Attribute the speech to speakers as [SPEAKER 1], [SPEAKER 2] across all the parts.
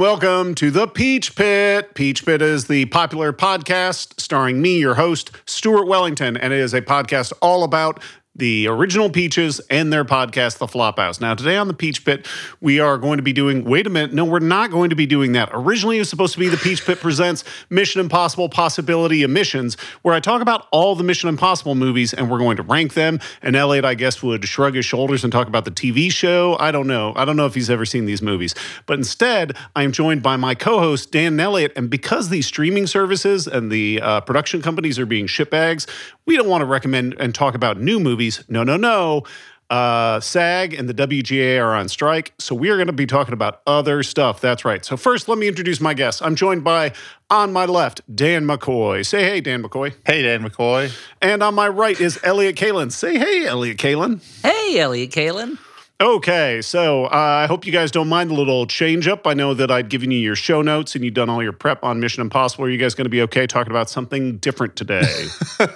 [SPEAKER 1] welcome to the Peach Pit. Peach Pit is the popular podcast starring me, your host, Stuart Wellington, and it is a podcast all about the original Peaches and their podcast, The Flophouse. Now, today on the Peach Pit, we are going to be doing, wait a minute, no, we're not going to be doing that. Originally, it was supposed to be the Peach Pit presents Mission Impossible Possibility Emissions, where I talk about all the Mission Impossible movies and we're going to rank them. And Elliot, I guess, would shrug his shoulders and talk about the TV show. I don't know. I don't know if he's ever seen these movies. But instead, I am joined by my co host, Dan Elliott. And because these streaming services and the uh, production companies are being shitbags, we don't want to recommend and talk about new movies. No, no, no. Uh, SAG and the WGA are on strike, so we are going to be talking about other stuff. That's right. So first, let me introduce my guests. I'm joined by, on my left, Dan McCoy. Say hey, Dan McCoy.
[SPEAKER 2] Hey, Dan McCoy.
[SPEAKER 1] And on my right is Elliot Kalin. Say hey, Elliot Kalin.
[SPEAKER 3] Hey, Elliot Kalin.
[SPEAKER 1] Okay, so uh, I hope you guys don't mind the little change up. I know that I'd given you your show notes and you've done all your prep on Mission Impossible. Are you guys going to be okay talking about something different today?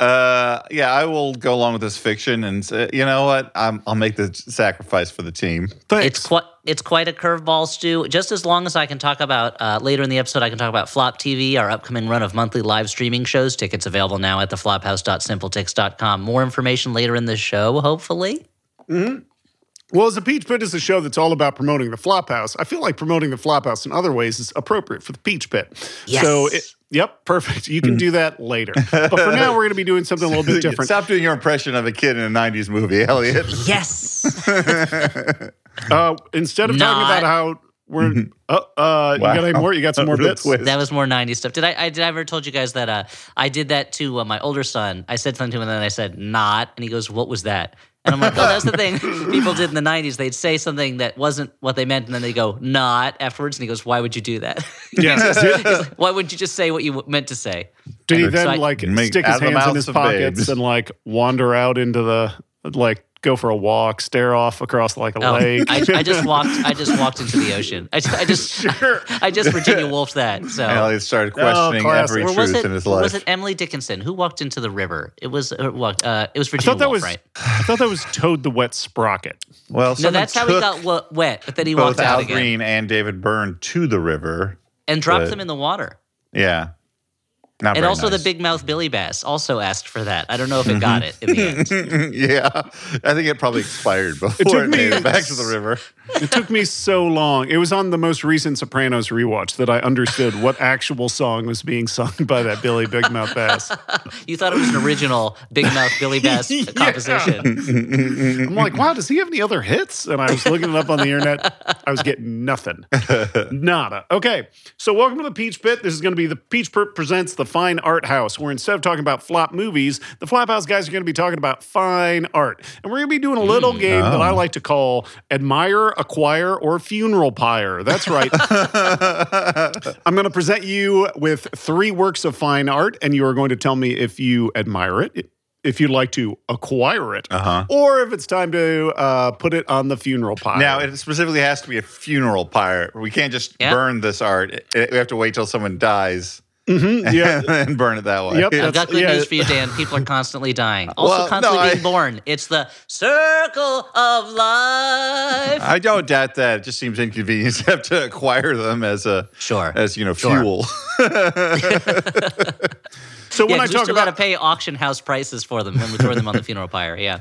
[SPEAKER 2] uh, yeah, I will go along with this fiction, and say, you know what? i will make the sacrifice for the team.
[SPEAKER 1] Thanks.
[SPEAKER 3] It's quite it's quite a curveball, Stu. Just as long as I can talk about uh, later in the episode, I can talk about Flop TV, our upcoming run of monthly live streaming shows. Tickets available now at theflophouse.simpletix.com. More information later in the show, hopefully.
[SPEAKER 1] Mm-hmm. Well, as a Peach Pit is a show that's all about promoting the Flophouse, I feel like promoting the Flophouse in other ways is appropriate for the Peach Pit.
[SPEAKER 3] Yes.
[SPEAKER 1] So, it, yep, perfect. You can do that later. But for now, we're going to be doing something a little bit different.
[SPEAKER 2] Stop doing your impression of a kid in a 90s movie, Elliot.
[SPEAKER 3] Yes.
[SPEAKER 1] uh, instead of talking about how we're uh, uh wow. you got any more? You got some more bits?
[SPEAKER 3] Twist. That was more '90s stuff. Did I? I did I ever told you guys that uh, I did that to uh, my older son? I said something to him, and then I said not, and he goes, "What was that?" And I'm like, oh, that's the thing people did in the 90s. They'd say something that wasn't what they meant, and then they go, not afterwards. And he goes, why would you do that?
[SPEAKER 1] Yeah.
[SPEAKER 3] like, why wouldn't you just say what you meant to say?
[SPEAKER 1] Did he then so like stick his hands in his pockets babes. and like wander out into the like go for a walk, stare off across like a oh, lake.
[SPEAKER 3] I, I, just walked. I just walked into the ocean. I, I just, sure. I, just Virginia Woolf that. So
[SPEAKER 2] Elliot started questioning oh, every truth
[SPEAKER 3] it,
[SPEAKER 2] in his life.
[SPEAKER 3] Was it Emily Dickinson who walked into the river? It was uh, what? Uh, it was Virginia
[SPEAKER 1] I thought that
[SPEAKER 3] Woolf,
[SPEAKER 1] was,
[SPEAKER 3] right?
[SPEAKER 1] I thought that was Toad the Wet Sprocket.
[SPEAKER 2] Well,
[SPEAKER 3] no, that's how he got wet, but then he walked
[SPEAKER 2] out
[SPEAKER 3] Al
[SPEAKER 2] again. Green and David Byrne to the river
[SPEAKER 3] and dropped but, them in the water.
[SPEAKER 2] Yeah.
[SPEAKER 3] Not and also nice. the big mouth Billy Bass also asked for that. I don't know if it got it in the
[SPEAKER 2] end. yeah, I think it probably expired before it, took it made me, it back to the river.
[SPEAKER 1] It took me so long. It was on the most recent Sopranos rewatch that I understood what actual song was being sung by that Billy Big Mouth Bass.
[SPEAKER 3] you thought it was an original Big Mouth Billy Bass composition.
[SPEAKER 1] I'm like, wow, does he have any other hits? And I was looking it up on the internet. I was getting nothing. Nada. Okay, so welcome to the Peach Pit. This is going to be the Peach Pit presents the Fine Art House, where instead of talking about flop movies, the flop house guys are going to be talking about fine art. And we're going to be doing a little mm, game oh. that I oh. like to call Admire, Acquire, or Funeral Pyre. That's right. I'm going to present you with three works of fine art, and you are going to tell me if you admire it, if you'd like to acquire it, uh-huh. or if it's time to uh, put it on the funeral pyre.
[SPEAKER 2] Now, it specifically has to be a funeral pyre. We can't just yep. burn this art. We have to wait till someone dies.
[SPEAKER 1] Mm-hmm, yeah,
[SPEAKER 2] and burn it that way.
[SPEAKER 3] Yep, I've got good yeah. news for you, Dan. People are constantly dying, also well, constantly no, being born. It's the circle of life.
[SPEAKER 2] I don't doubt that. It just seems inconvenient to have to acquire them as a
[SPEAKER 3] sure
[SPEAKER 2] as you know sure. fuel. so
[SPEAKER 3] when yeah, I talk about, got to pay auction house prices for them when we throw them on the funeral pyre. Yeah.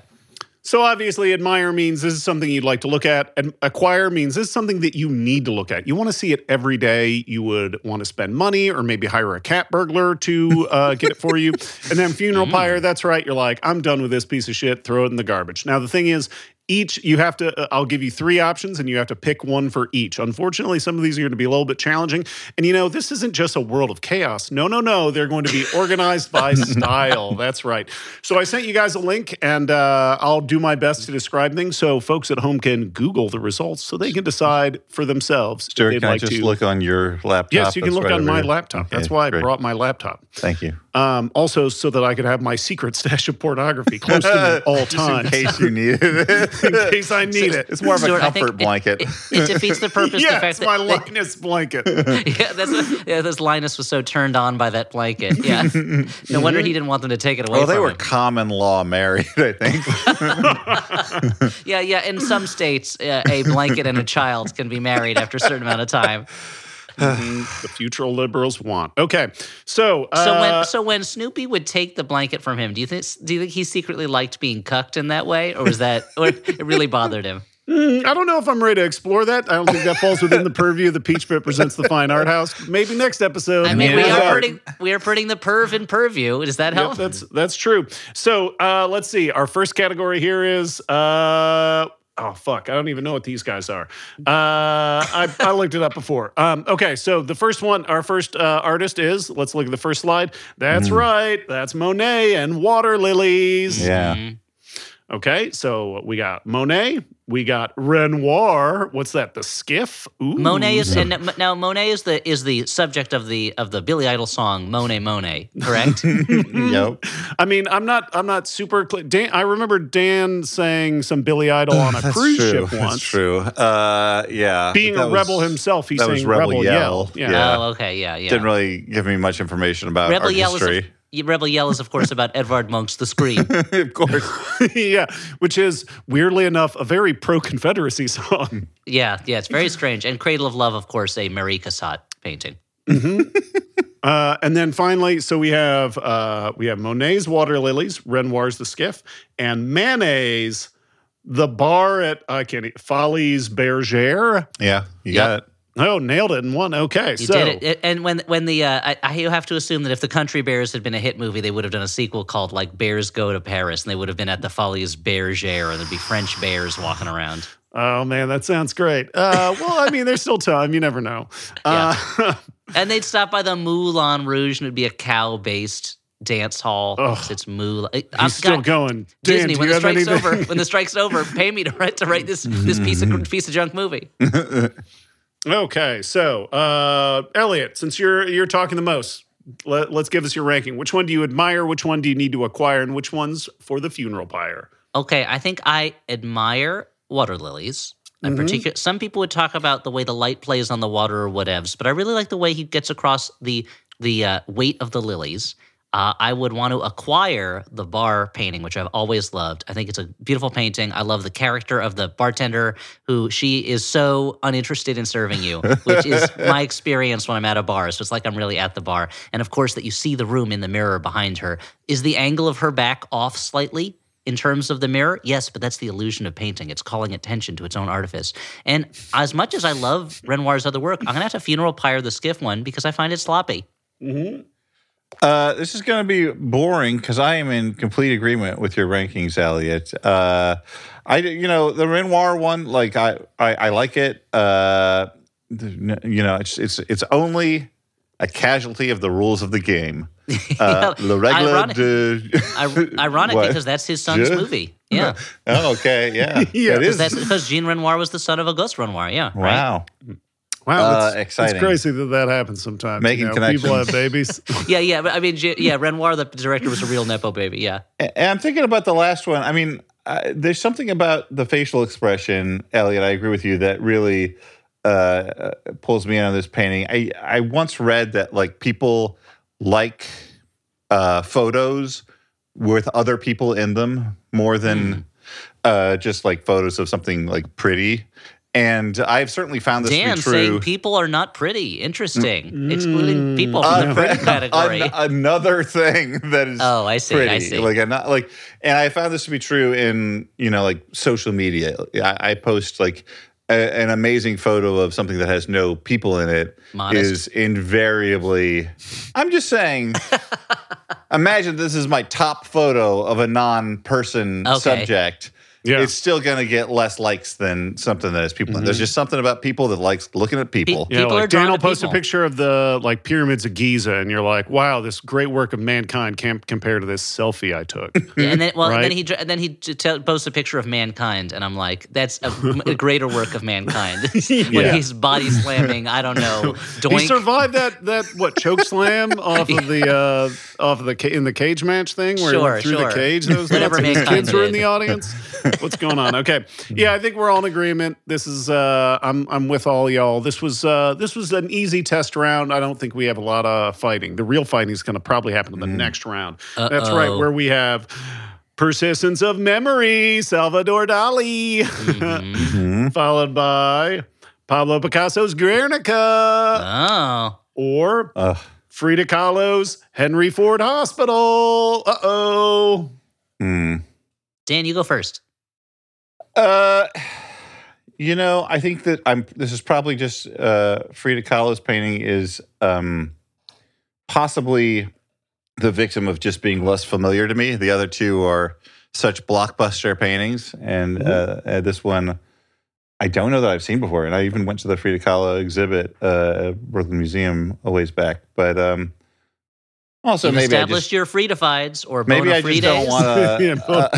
[SPEAKER 1] So obviously, admire means this is something you'd like to look at, and acquire means this is something that you need to look at. You want to see it every day. You would want to spend money, or maybe hire a cat burglar to uh, get it for you. And then funeral mm. pyre, that's right. You're like, I'm done with this piece of shit. Throw it in the garbage. Now the thing is, each you have to uh, i'll give you three options and you have to pick one for each. Unfortunately some of these are going to be a little bit challenging. And you know this isn't just a world of chaos. No no no they're going to be organized by style. That's right. So i sent you guys a link and uh, i'll do my best to describe things so folks at home can google the results so they can decide for themselves
[SPEAKER 2] Stuart, can like i just to. look on your laptop?
[SPEAKER 1] Yes you can look right on my here. laptop. Okay, that's why great. i brought my laptop.
[SPEAKER 2] Thank you.
[SPEAKER 1] Um, also so that i could have my secret stash of pornography close to me all
[SPEAKER 2] times in case you needed it
[SPEAKER 1] in case I need it.
[SPEAKER 2] It's more of a
[SPEAKER 3] Stuart,
[SPEAKER 2] comfort blanket.
[SPEAKER 3] It, it defeats the purpose.
[SPEAKER 1] yeah,
[SPEAKER 3] the fact
[SPEAKER 1] it's
[SPEAKER 3] that,
[SPEAKER 1] my
[SPEAKER 3] that-
[SPEAKER 1] Linus blanket.
[SPEAKER 3] yeah, that's what, yeah, this Linus was so turned on by that blanket. Yeah, no wonder he didn't want them to take it away
[SPEAKER 2] well, they
[SPEAKER 3] from
[SPEAKER 2] were
[SPEAKER 3] him.
[SPEAKER 2] common law married, I think.
[SPEAKER 3] Yeah, yeah. In some states, uh, a blanket and a child can be married after a certain amount of time.
[SPEAKER 1] the future liberals want. Okay, so uh,
[SPEAKER 3] So when so when Snoopy would take the blanket from him, do you think do you think he secretly liked being cucked in that way, or was that or it really bothered him?
[SPEAKER 1] I don't know if I'm ready to explore that. I don't think that falls within the purview of the Peach Pit presents the Fine Art House. Maybe next episode.
[SPEAKER 3] I mean, we are putting we are putting the perv in purview. Does that
[SPEAKER 1] Yep,
[SPEAKER 3] help?
[SPEAKER 1] that's that's true. So uh, let's see. Our first category here is uh, oh fuck, I don't even know what these guys are. Uh, I, I looked it up before. Um, okay, so the first one, our first uh, artist is. Let's look at the first slide. That's right. That's Monet and water lilies.
[SPEAKER 2] yeah.
[SPEAKER 1] Okay, so we got Monet. We got Renoir. What's that? The skiff. Ooh.
[SPEAKER 3] Monet is and now Monet is the is the subject of the of the Billy Idol song Monet Monet, correct?
[SPEAKER 2] Yep.
[SPEAKER 1] I mean, I'm not. I'm not super. Cl- Dan, I remember Dan saying some Billy Idol on a cruise
[SPEAKER 2] true.
[SPEAKER 1] ship once.
[SPEAKER 2] That's true. Uh, yeah.
[SPEAKER 1] Being
[SPEAKER 2] That
[SPEAKER 1] a
[SPEAKER 2] was-
[SPEAKER 1] rebel himself, he
[SPEAKER 2] that
[SPEAKER 1] sang
[SPEAKER 2] was
[SPEAKER 1] Rebel,
[SPEAKER 2] Rebel
[SPEAKER 1] Yell.
[SPEAKER 2] Yell.
[SPEAKER 1] Yeah.
[SPEAKER 2] Yeah.
[SPEAKER 3] Oh, okay, yeah, yeah.
[SPEAKER 2] Didn't really give me much information about
[SPEAKER 3] Rebel
[SPEAKER 2] art
[SPEAKER 3] Yell is
[SPEAKER 2] history.
[SPEAKER 3] Of, Rebel Yell is of course about Edvard Munch's The Scream.
[SPEAKER 2] of course.
[SPEAKER 1] yeah, which is weirdly enough a very pro-Confederacy song.
[SPEAKER 3] yeah, yeah, it's very strange. And Cradle of Love, of course, a Marie Cassatt painting.
[SPEAKER 1] Uh, and then finally, so we have uh, we have Monet's Water Lilies, Renoir's The Skiff, and Manet's The Bar at I can't Folies Bergère.
[SPEAKER 2] Yeah, you
[SPEAKER 3] Yep.
[SPEAKER 2] got it.
[SPEAKER 1] Oh, nailed it in one. Okay,
[SPEAKER 3] You
[SPEAKER 1] so
[SPEAKER 3] did it. it. And when when the uh, I, I you have to assume that if the Country Bears had been a hit movie, they would have done a sequel called like Bears Go to Paris, and they would have been at the Folies Bergère, and there'd be French bears walking around.
[SPEAKER 1] Oh man, that sounds great. Uh, well, I mean, there's still time. You never know. Uh,
[SPEAKER 3] And they'd stop by the Moulin Rouge, and it'd be a cow-based dance hall.
[SPEAKER 1] Ugh.
[SPEAKER 3] It's Moulin.
[SPEAKER 1] he's still going. Dan,
[SPEAKER 3] Disney, when the strike's
[SPEAKER 1] anything?
[SPEAKER 3] over, when the strike's over, pay me to write to write this this piece of piece of junk movie.
[SPEAKER 1] Okay, so uh, Elliot, since you're you're talking the most, let, let's give us your ranking. Which one do you admire? Which one do you need to acquire? And which one's for the funeral pyre?
[SPEAKER 3] Okay, I think I admire water lilies.
[SPEAKER 1] Mm-hmm.
[SPEAKER 3] In particular, some people would talk about the way the light plays on the water or whatevs, but I really like the way he gets across the the uh, weight of the lilies. Uh, I would want to acquire the bar painting, which I've always loved. I think it's a beautiful painting. I love the character of the bartender, who she is so uninterested in serving you, which is my experience when I'm at a bar. So it's like I'm really at the bar. And of course, that you see the room in the mirror behind her. Is the angle of her back off slightly? in terms of the mirror, yes, but that's the illusion of painting. It's calling attention to its own artifice. And as much as I love Renoir's other work, I'm gonna have to funeral pyre the skiff one because I find it sloppy.
[SPEAKER 2] Uh, this is going to be boring because I am in complete agreement with your rankings, Elliot. Uh, I, you know, the Renoir one, like I, I, I like it. Uh, you know, it's it's it's only a casualty of the rules of the game. Uh,
[SPEAKER 3] Yeah, ironic-
[SPEAKER 2] de.
[SPEAKER 3] Ironic because that's his son's movie. Yeah,
[SPEAKER 2] Oh, okay, yeah,
[SPEAKER 1] Yeah,
[SPEAKER 2] it
[SPEAKER 3] because that's because Jean Renoir was the son of Auguste Renoir. Yeah, right.
[SPEAKER 2] Wow,
[SPEAKER 1] Wow,
[SPEAKER 2] Uh,
[SPEAKER 1] it's,
[SPEAKER 2] exciting.
[SPEAKER 1] It's crazy that that happens sometimes.
[SPEAKER 2] Making
[SPEAKER 1] you know, People have babies.
[SPEAKER 3] Yeah, yeah, but I mean, yeah, Renoir, the director, was a real nepo baby. Yeah,
[SPEAKER 2] And I'm thinking about the last one. I mean, uh, there's something about the facial expression, Elliot. I agree with you that really uh, uh, pulls me in on this painting. I I once read that like people like uh, photos with other people in them more than uh, just like photos of something like pretty. And I've certainly found this
[SPEAKER 3] Dan
[SPEAKER 2] to be true.
[SPEAKER 3] Damn, saying people are not pretty. Interesting, excluding people from the
[SPEAKER 2] Uh,
[SPEAKER 3] pretty category.
[SPEAKER 2] an- another thing that is
[SPEAKER 3] Oh, I see, I see.
[SPEAKER 2] like I'm not like and I found this to be true in you know like social media I, I post like a, an amazing photo of something that has no people in it is
[SPEAKER 3] Modest.
[SPEAKER 2] invariably I'm just saying imagine this is my top photo of a non-person
[SPEAKER 3] Okay.
[SPEAKER 2] subject
[SPEAKER 1] Yeah.
[SPEAKER 2] it's still going to get less likes than something that has people in. There's just something about people that likes looking at people.
[SPEAKER 1] Yeah,
[SPEAKER 3] People are
[SPEAKER 1] like
[SPEAKER 3] drawn
[SPEAKER 1] Dan will post
[SPEAKER 3] people.
[SPEAKER 1] a picture of the like pyramids of Giza, and you're like, "Wow, this great work of mankind can't compare to this selfie I took."
[SPEAKER 3] Yeah, and then, well, and then he and then he t- tell posts a picture of mankind, and I'm like, that's a, a greater work of mankind. when
[SPEAKER 1] Yeah.
[SPEAKER 3] he's body slamming, I don't know,
[SPEAKER 1] he survived that that what choke slam off of the uh, off of the ca- in the cage match thing where he
[SPEAKER 3] Sure,
[SPEAKER 1] went through
[SPEAKER 3] sure.
[SPEAKER 1] the cage. Those
[SPEAKER 3] Whatever
[SPEAKER 1] nuts, and his
[SPEAKER 3] mankind
[SPEAKER 1] kids were in the audience. What's going on? Okay. Yeah, I think we're all in agreement. This is uh I'm I'm with all y'all. This was uh this was an easy test round. I don't think we have a lot of fighting. The real fighting is going to probably happen in the next round. That's right where we have Persistence of Memory, Salvador Dali,
[SPEAKER 2] Mhm.
[SPEAKER 1] followed by Pablo Picasso's Guernica
[SPEAKER 3] Oh.
[SPEAKER 1] or
[SPEAKER 2] Ugh.
[SPEAKER 1] Frida Kahlo's Henry Ford Hospital. Uh-oh.
[SPEAKER 2] Hmm.
[SPEAKER 3] Dan, you go first.
[SPEAKER 2] Uh, you know, I think that I'm. This is probably just uh, Frida Kahlo's painting is um, possibly the victim of just being less familiar to me. The other two are such blockbuster paintings, and uh, uh, this one I don't know that I've seen before. And I even went to the Frida Kahlo exhibit uh, at Brooklyn Museum a ways back, but um, also
[SPEAKER 3] You've
[SPEAKER 2] maybe I
[SPEAKER 3] established
[SPEAKER 2] just
[SPEAKER 3] your Friedifieds or
[SPEAKER 2] maybe I just don't want
[SPEAKER 1] Yeah,
[SPEAKER 2] to.
[SPEAKER 1] bona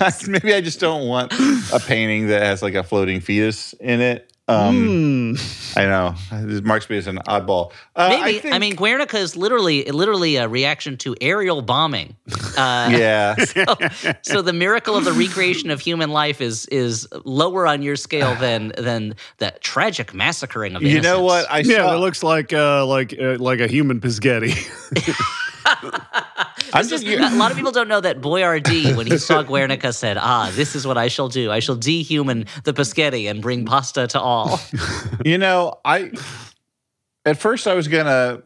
[SPEAKER 2] Uh, maybe I just don't want a painting that has like a floating fetus in it. Um,
[SPEAKER 1] Hmm.
[SPEAKER 2] I know this marks me as an oddball. Uh,
[SPEAKER 3] Maybe I,
[SPEAKER 2] think-
[SPEAKER 3] mean Guernica is literally literally a reaction to aerial bombing. Uh,
[SPEAKER 2] yeah.
[SPEAKER 3] so the miracle of the recreation of human life is is lower on your scale than than the tragic massacring of
[SPEAKER 2] You
[SPEAKER 3] innocents.
[SPEAKER 2] know what? I
[SPEAKER 1] Yeah,
[SPEAKER 2] saw.
[SPEAKER 1] it looks like uh, like uh, like a human Pisgetti.
[SPEAKER 2] I'm just,
[SPEAKER 3] a lot of people don't know that Boyardee, when he saw Guernica, said, "Ah, this is what I shall do. I shall dehuman the Peschetti and bring pasta to all."
[SPEAKER 2] you know, I at first I was gonna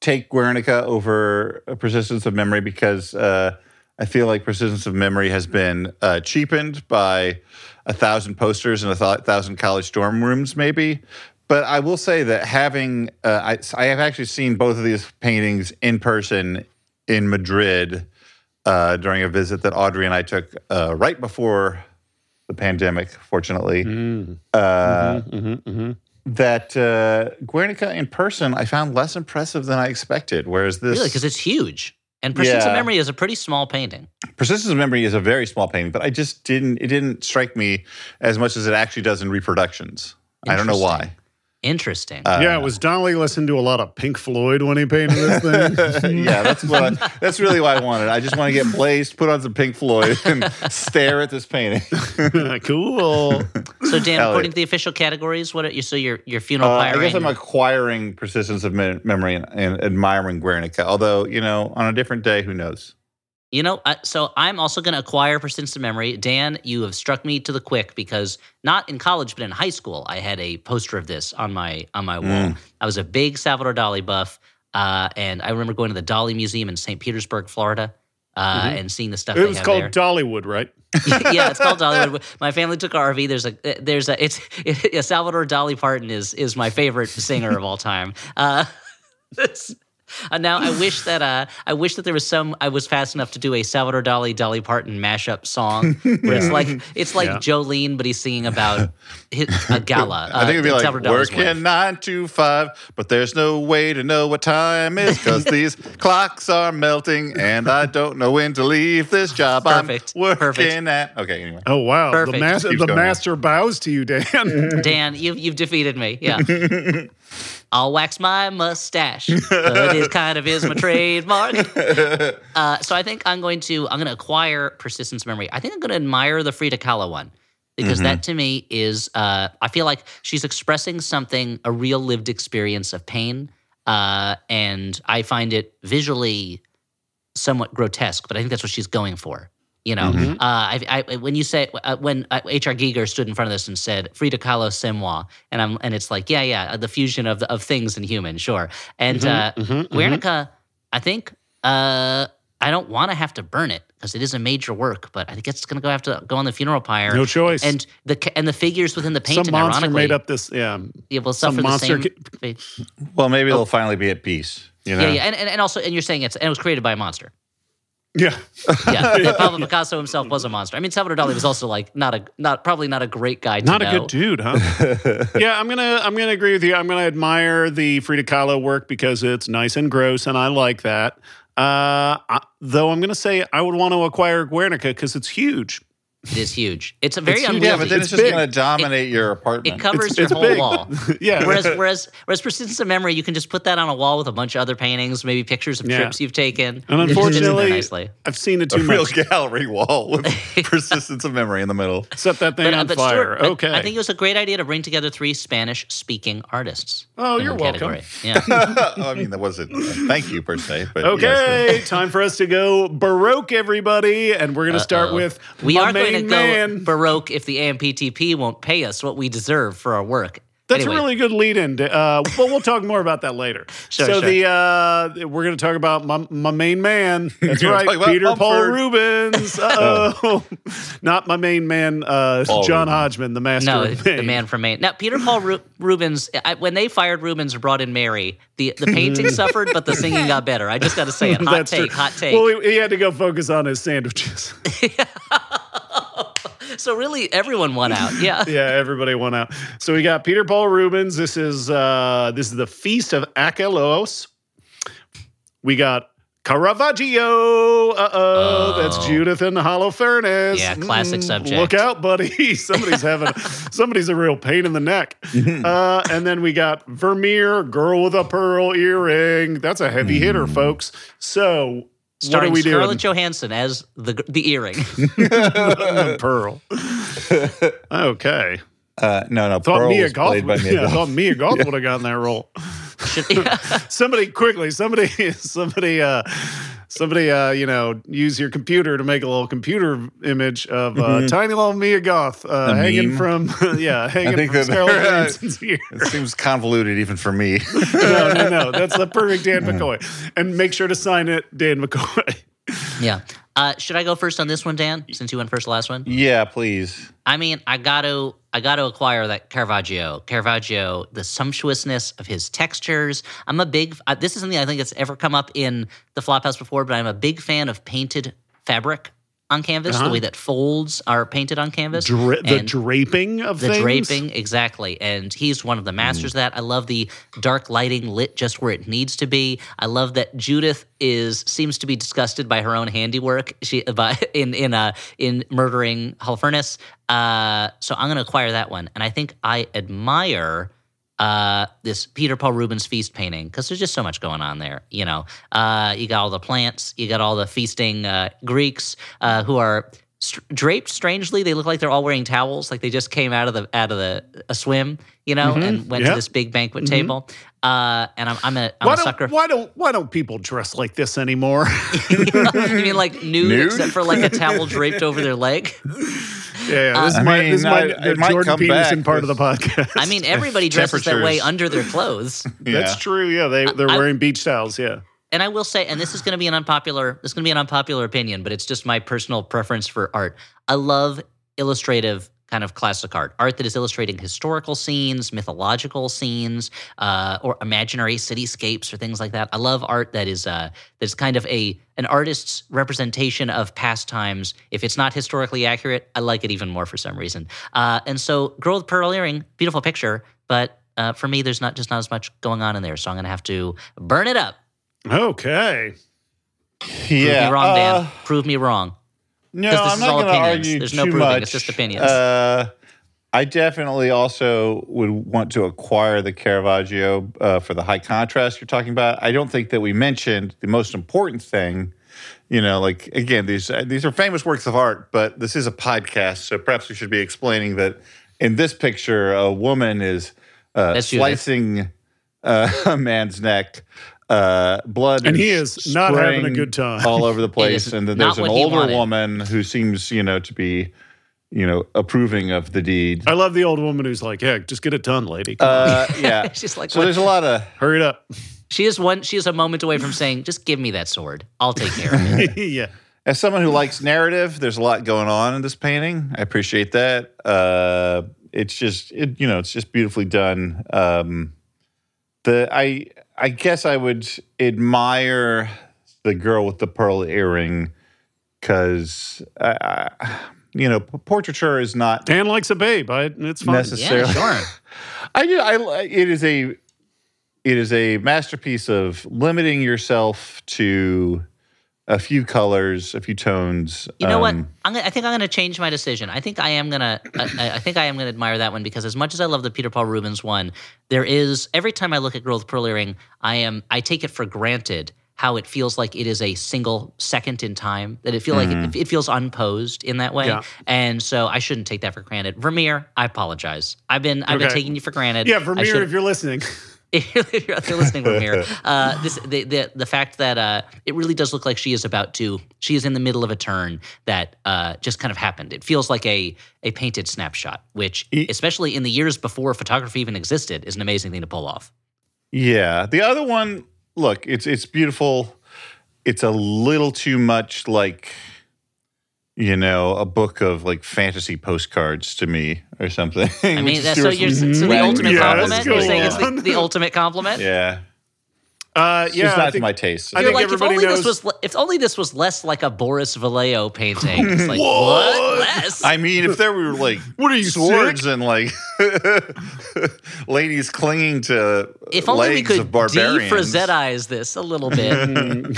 [SPEAKER 2] take Guernica over Persistence of Memory because uh, I feel like Persistence of Memory has been uh, cheapened by a thousand posters and a th- thousand college dorm rooms, maybe. But I will say that having uh, I, I have actually seen both of these paintings in person in Madrid uh, during a visit that Audrey and I took uh, right before the pandemic. Fortunately, uh, that uh, Guernica in person I found less impressive than I expected. Whereas this
[SPEAKER 3] really, because it's huge. And Persistence of Memory is a pretty small painting.
[SPEAKER 2] Persistence of Memory is a very small painting, but I just didn't it didn't strike me as much as it actually does in reproductions. I don't know why.
[SPEAKER 3] Interesting.
[SPEAKER 2] Uh,
[SPEAKER 1] yeah, was Donnelly listening to a lot of Pink Floyd when he painted this thing?
[SPEAKER 2] yeah, that's what I, that's really what I wanted. I just want to get blazed, put on some Pink Floyd, and stare at this painting.
[SPEAKER 1] cool.
[SPEAKER 3] so, Dan,
[SPEAKER 2] Elliot.
[SPEAKER 3] according to the official categories, what are you? So your your funeral
[SPEAKER 2] Uh,
[SPEAKER 3] pyre.
[SPEAKER 2] I guess I'm acquiring persistence of me- memory and, and admiring Guernica. Although you know, on a different day, who knows?
[SPEAKER 3] You know, uh, so I'm also going to acquire persistence of memory. Dan, you have struck me to the quick because not in college, but in high school, I had a poster of this on my on my wall. I was a big Salvador Dali buff, uh, and I remember going to the Dali Museum in St. Petersburg, Florida, uh, and seeing the stuff
[SPEAKER 1] It was called
[SPEAKER 3] there.
[SPEAKER 1] Dollywood, right?
[SPEAKER 3] yeah, it's called Dollywood. My family took our RV. There's a there's a it's it, Salvador Dali Parton is is my favorite singer of all time. Uh, uh, now I wish that uh, I wish that there was some I was fast enough to do a Salvador Dali Dolly Parton mashup song where it's like it's like
[SPEAKER 1] Yeah.
[SPEAKER 3] Jolene, but he's singing about his, a gala.
[SPEAKER 2] I think it'd be
[SPEAKER 3] uh,
[SPEAKER 2] like
[SPEAKER 3] Salvador Dali's wife.
[SPEAKER 2] working nine to five, but there's no way to know what time is because these clocks are melting, and I don't know when to leave this job.
[SPEAKER 3] Perfect.
[SPEAKER 2] I'm working
[SPEAKER 3] Perfect.
[SPEAKER 2] at. Okay, anyway.
[SPEAKER 1] Oh wow, the,
[SPEAKER 3] Perfect.
[SPEAKER 1] mas-
[SPEAKER 2] Keeps
[SPEAKER 1] the
[SPEAKER 2] going on.
[SPEAKER 1] master bows to you, Dan.
[SPEAKER 3] Dan, you've you've defeated me. Yeah. I'll wax my mustache. But it kind of is my trademark. Uh, so I think I'm going to I'm going to acquire persistence memory. I think I'm going to admire the Frida Kahlo one because that to me is uh, I feel like she's expressing something a real lived experience of pain, uh, and I find it visually somewhat grotesque. But I think that's what she's going for. You know, uh, I, I, when you say uh, when uh, H.R. Giger stood in front of this and said "Frida Kahlo, c'est moi," and I'm and it's like, yeah, yeah, the fusion of of things and human, sure. And uh, Guernica, I think uh, I don't want to have to burn it because it is a major work, but I think it's going to go have to go on the funeral pyre.
[SPEAKER 1] No choice.
[SPEAKER 3] And the and the figures within the painting,
[SPEAKER 1] Some monster
[SPEAKER 3] ironically,
[SPEAKER 1] made up this. Yeah,
[SPEAKER 3] yeah, will
[SPEAKER 1] some
[SPEAKER 3] suffer the
[SPEAKER 1] monster
[SPEAKER 3] same.
[SPEAKER 1] ca-
[SPEAKER 2] Well, maybe they'll finally be at peace. You know.
[SPEAKER 3] Yeah, yeah, and, and and also, and you're saying it's and it was created by a monster.
[SPEAKER 1] Yeah.
[SPEAKER 3] Yeah, and Pablo Picasso himself was a monster. I mean, Salvador Dali was also like not a not probably not a great guy. To
[SPEAKER 1] Not a good dude, huh? yeah, I'm gonna I'm gonna agree with you. I'm gonna admire the Frida Kahlo work because it's nice and gross, and I like that. Uh, I, though I'm gonna say I would want to acquire Guernica because it's huge.
[SPEAKER 3] It is huge. It's a very
[SPEAKER 1] It's huge.
[SPEAKER 3] unwieldy.
[SPEAKER 2] Yeah, but then
[SPEAKER 1] It's
[SPEAKER 2] it's, just going to dominate your apartment.
[SPEAKER 3] it covers
[SPEAKER 1] It's-
[SPEAKER 3] your
[SPEAKER 1] it's
[SPEAKER 3] whole
[SPEAKER 1] big.
[SPEAKER 3] wall.
[SPEAKER 1] Yeah.
[SPEAKER 3] Whereas, whereas, whereas persistence of memory, you can just put that on a wall with a bunch of other paintings, maybe pictures of
[SPEAKER 1] Yeah.
[SPEAKER 3] trips you've taken.
[SPEAKER 1] And
[SPEAKER 3] It just fits in there
[SPEAKER 1] unfortunately,
[SPEAKER 3] nicely.
[SPEAKER 1] I've seen it
[SPEAKER 2] a
[SPEAKER 1] too
[SPEAKER 2] real gallery wall with persistence of memory in the middle.
[SPEAKER 1] Set that thing
[SPEAKER 3] But, uh,
[SPEAKER 1] on
[SPEAKER 3] but
[SPEAKER 1] fire.
[SPEAKER 3] Stuart,
[SPEAKER 1] okay.
[SPEAKER 3] I, think it was a great idea to bring together three Spanish-speaking artists.
[SPEAKER 1] Oh, you're welcome.
[SPEAKER 3] category. Yeah.
[SPEAKER 2] I mean, that wasn't a thank you per se, but
[SPEAKER 1] Okay, time for us to go Baroque, everybody. And we're going to start with
[SPEAKER 3] we are going to
[SPEAKER 1] main
[SPEAKER 3] go
[SPEAKER 1] man.
[SPEAKER 3] Baroque if the AMPTP won't pay us what we deserve for our work.
[SPEAKER 1] That's
[SPEAKER 3] Anyway,
[SPEAKER 1] a really good lead in. Uh, but we'll talk more about that later.
[SPEAKER 3] Sure,
[SPEAKER 1] so
[SPEAKER 3] sure.
[SPEAKER 1] the uh, we're going to talk about my, my main man. That's right,
[SPEAKER 2] talk about
[SPEAKER 1] Peter Paul Rubens. Uh oh, not my main man, uh, John
[SPEAKER 2] Rubens.
[SPEAKER 1] Hodgman, the master
[SPEAKER 3] No,
[SPEAKER 1] of
[SPEAKER 3] the man from Maine. Now, Peter Paul Ru- Rubens, I, when they fired Rubens and brought in Mary, the, the painting suffered, but the singing got better. I just got to say it. Hot
[SPEAKER 1] That's
[SPEAKER 3] take,
[SPEAKER 1] true.
[SPEAKER 3] hot take.
[SPEAKER 1] Well, he, he had to go focus on his sandwiches.
[SPEAKER 3] so really, everyone won out. Yeah.
[SPEAKER 1] yeah, everybody went out. So we got Peter Paul Rubens. This is uh this is the Feast of Achelous. We got Caravaggio. Uh oh, that's. Judith in the Holofernes.
[SPEAKER 3] Yeah, classic subject.
[SPEAKER 1] Look out, buddy. Somebody's having somebody's a real pain in the neck. uh, and then we got Vermeer, Girl with a Pearl Earring. That's a heavy hitter, folks. So
[SPEAKER 3] Starring
[SPEAKER 1] what are we
[SPEAKER 3] Scarlett
[SPEAKER 1] doing?
[SPEAKER 3] Johansson as the the earring.
[SPEAKER 1] The Pearl. okay.
[SPEAKER 2] uh, no, no.
[SPEAKER 1] Thought
[SPEAKER 2] Pearl
[SPEAKER 1] Mia
[SPEAKER 2] was
[SPEAKER 1] Goth.
[SPEAKER 2] played by Mia
[SPEAKER 1] yeah, I
[SPEAKER 2] Goth.
[SPEAKER 1] thought Mia Goth would have gotten that role. Somebody quickly, somebody, somebody, uh, somebody, uh, you know, use your computer to make a little computer image of uh, tiny little Mia Goth uh,
[SPEAKER 2] Mm-hmm.
[SPEAKER 1] Hanging
[SPEAKER 2] meme?
[SPEAKER 1] from, yeah, hanging
[SPEAKER 2] think
[SPEAKER 1] from
[SPEAKER 2] that-
[SPEAKER 1] Scarlett Johansson's ear.
[SPEAKER 2] It seems convoluted even for me.
[SPEAKER 1] no, no, no, that's the perfect Dan McCoy. And make sure to sign it, Dan McCoy.
[SPEAKER 3] yeah. Uh, should I go first on this one, Dan? Since you went first last one.
[SPEAKER 2] yeah, please.
[SPEAKER 3] I mean, I got to, I got to acquire that Caravaggio. Caravaggio, the sumptuousness of his textures. I'm a big. Uh, this is something I think that's ever come up in the Flophouse before, but I'm a big fan of painted fabric on canvas.
[SPEAKER 1] Uh-huh.
[SPEAKER 3] The way that folds are painted on canvas.
[SPEAKER 1] Dra- the draping of
[SPEAKER 3] the
[SPEAKER 1] things.
[SPEAKER 3] draping exactly and he's one of the masters of that i love the dark lighting lit just where it needs to be i love that judith is seems to be disgusted by her own handiwork she by in in uh in murdering Holofernes. uh so i'm going to acquire that one and i think i admire uh, this Peter Paul Rubens feast painting because there's just so much going on there. You know, uh, you got all the plants, you got all the feasting uh, Greeks uh, who are str draped strangely. They look like they're all wearing towels, like they just came out of the out of the a swim, you know, and went
[SPEAKER 1] Yep.
[SPEAKER 3] to this big banquet table. Uh, and I'm I'm a I'm
[SPEAKER 1] Why
[SPEAKER 3] a
[SPEAKER 1] don't,
[SPEAKER 3] sucker.
[SPEAKER 1] why don't why don't people dress like this anymore?
[SPEAKER 3] you mean like nude,
[SPEAKER 2] Nude?
[SPEAKER 3] except for like a towel draped over their leg?
[SPEAKER 1] Yeah, this
[SPEAKER 2] I
[SPEAKER 1] might
[SPEAKER 2] mean,
[SPEAKER 1] this might
[SPEAKER 2] I-
[SPEAKER 1] the uh,
[SPEAKER 2] it might
[SPEAKER 1] Jordan
[SPEAKER 2] come
[SPEAKER 1] Peterson
[SPEAKER 2] back
[SPEAKER 1] part of the podcast.
[SPEAKER 3] I mean, everybody dresses that way under their clothes.
[SPEAKER 1] That's true. Yeah, they they're
[SPEAKER 3] I-
[SPEAKER 1] wearing beach towels. Yeah.
[SPEAKER 3] and I will say, and this is going to be an unpopular, this is going to be an unpopular opinion, but it's just my personal preference for art. I love illustrative kind of classic art, art that is illustrating historical scenes, mythological scenes, uh, or imaginary cityscapes or things like that. I love art that is uh, that's kind of a an artist's representation of past times. If it's not historically accurate, I like it even more for some reason. Uh, and so, Girl with Pearl Earring, beautiful picture, but uh, for me, there's not just not as much going on in there, so I'm going to have to burn it up.
[SPEAKER 1] Okay.
[SPEAKER 3] yeah Prove
[SPEAKER 2] Yeah.
[SPEAKER 3] me wrong, Dan.
[SPEAKER 2] uh,
[SPEAKER 3] Prove me wrong.
[SPEAKER 2] No, I'm not going to argue
[SPEAKER 3] There's
[SPEAKER 2] too
[SPEAKER 3] no proving.
[SPEAKER 2] much.
[SPEAKER 3] It's just opinions.
[SPEAKER 2] Uh, I definitely also would want to acquire the Caravaggio uh, for the high contrast you're talking about. I don't think that we mentioned the most important thing. You know, like again, these uh, these are famous works of art, but this is a podcast, so perhaps we should be explaining that in this picture, a woman is uh, slicing uh, a man's neck. Uh, blood
[SPEAKER 1] And he is not having a good time.
[SPEAKER 2] all over the place, and then there's an older woman who seems, you know, to be, you know, approving of the deed.
[SPEAKER 1] I love the old woman who's like, "Yeah, just get it done, lady. Come
[SPEAKER 2] Uh, yeah.
[SPEAKER 3] She's like,
[SPEAKER 2] so
[SPEAKER 3] what-
[SPEAKER 2] there's a lot of
[SPEAKER 1] on, hurry it up."
[SPEAKER 3] she is one. She is a moment away from saying, "Just give me that sword. I'll take care of it."
[SPEAKER 1] yeah.
[SPEAKER 2] as someone who likes narrative, there's a lot going on in this painting. I appreciate that. Uh, it's just, it, you know, it's just beautifully done. Um, the I I guess I would admire the girl with the pearl earring because, uh, you know, portraiture is not
[SPEAKER 1] Dan likes a babe. I, it's fine.
[SPEAKER 2] necessarily.
[SPEAKER 3] yeah, sure.
[SPEAKER 2] I do. I it is a it is a masterpiece of limiting yourself to a few colors, a few tones.
[SPEAKER 3] You know what?
[SPEAKER 2] Um,
[SPEAKER 3] I'm gonna, I think I'm going to change my decision. I think I am gonna. I, I think I am going to admire that one because as much as I love the Peter Paul Rubens one, there is every time I look at Girl with Pearl Earring, I am I take it for granted how it feels like it is a single second in time. That it feel like it, it feels unposed in that way,
[SPEAKER 1] Yeah.
[SPEAKER 3] and so I shouldn't take that for granted. Vermeer, I apologize. I've been I've been taking you for granted.
[SPEAKER 1] Yeah, Vermeer,
[SPEAKER 3] should-
[SPEAKER 1] if you're listening.
[SPEAKER 3] if you're out there listening from here, uh, this the, the the fact that uh, it really does look like she is about to she is in the middle of a turn that uh, just kind of happened. It feels like a a painted snapshot, which
[SPEAKER 2] E-
[SPEAKER 3] especially in the years before photography even existed, is an amazing thing to pull off.
[SPEAKER 2] Yeah. The other one, look, it's it's beautiful. It's a little too much like you know, a book of like fantasy postcards to me or something.
[SPEAKER 3] I mean, that's, so you're so the ultimate
[SPEAKER 1] go
[SPEAKER 3] compliment. You're saying it's the, the ultimate compliment.
[SPEAKER 2] yeah.
[SPEAKER 1] Uh,
[SPEAKER 2] It's
[SPEAKER 1] yeah,
[SPEAKER 2] just not
[SPEAKER 1] think-
[SPEAKER 2] my taste.
[SPEAKER 1] I
[SPEAKER 3] You're
[SPEAKER 1] think
[SPEAKER 3] like if only
[SPEAKER 1] knows-
[SPEAKER 3] this was if only this was less like a Boris Vallejo painting. It's like
[SPEAKER 1] What?
[SPEAKER 3] what less?
[SPEAKER 2] I mean, if there were like
[SPEAKER 1] What are you,
[SPEAKER 2] swords
[SPEAKER 1] sick?
[SPEAKER 2] and like ladies clinging to
[SPEAKER 3] if only we
[SPEAKER 2] legs
[SPEAKER 3] could
[SPEAKER 2] of barbarians.
[SPEAKER 3] defrazetize this a little bit.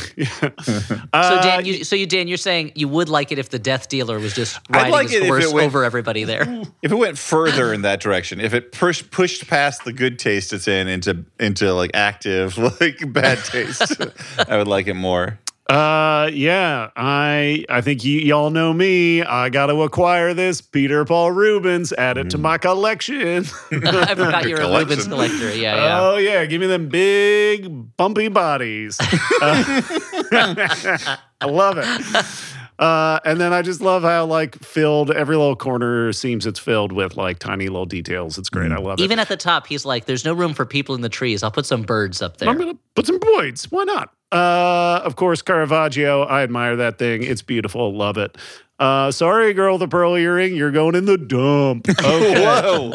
[SPEAKER 3] So
[SPEAKER 1] Uh,
[SPEAKER 3] Dan, you, so you Dan, you're saying you would like it if the Death Dealer was just
[SPEAKER 2] I'd
[SPEAKER 3] riding
[SPEAKER 2] like
[SPEAKER 3] his horse
[SPEAKER 2] went-
[SPEAKER 3] over everybody there.
[SPEAKER 2] if it went further in that direction, if it push, pushed past the good taste it's in into into like active like bad taste, I would like it more.
[SPEAKER 1] Uh, yeah, I I think y- y'all know me. I got to acquire this Peter Paul Rubens. Add it to my collection.
[SPEAKER 3] I forgot you're a
[SPEAKER 2] Collection.
[SPEAKER 3] Rubens collector. Yeah, yeah.
[SPEAKER 1] Oh yeah, give me them big bumpy bodies. Uh, I love it. Uh, and then I just love how like filled every little corner seems it's filled with like tiny little details. It's great. I love it.
[SPEAKER 3] Even at the top, he's like, "There's no room for people in the trees. I'll put some birds up there."
[SPEAKER 1] I'm gonna put some points. Why not? Uh, of course, Caravaggio. I admire that thing. It's beautiful. Love it. Uh, sorry, girl, with the pearl earring. You're going in the dump. Okay.
[SPEAKER 2] Whoa!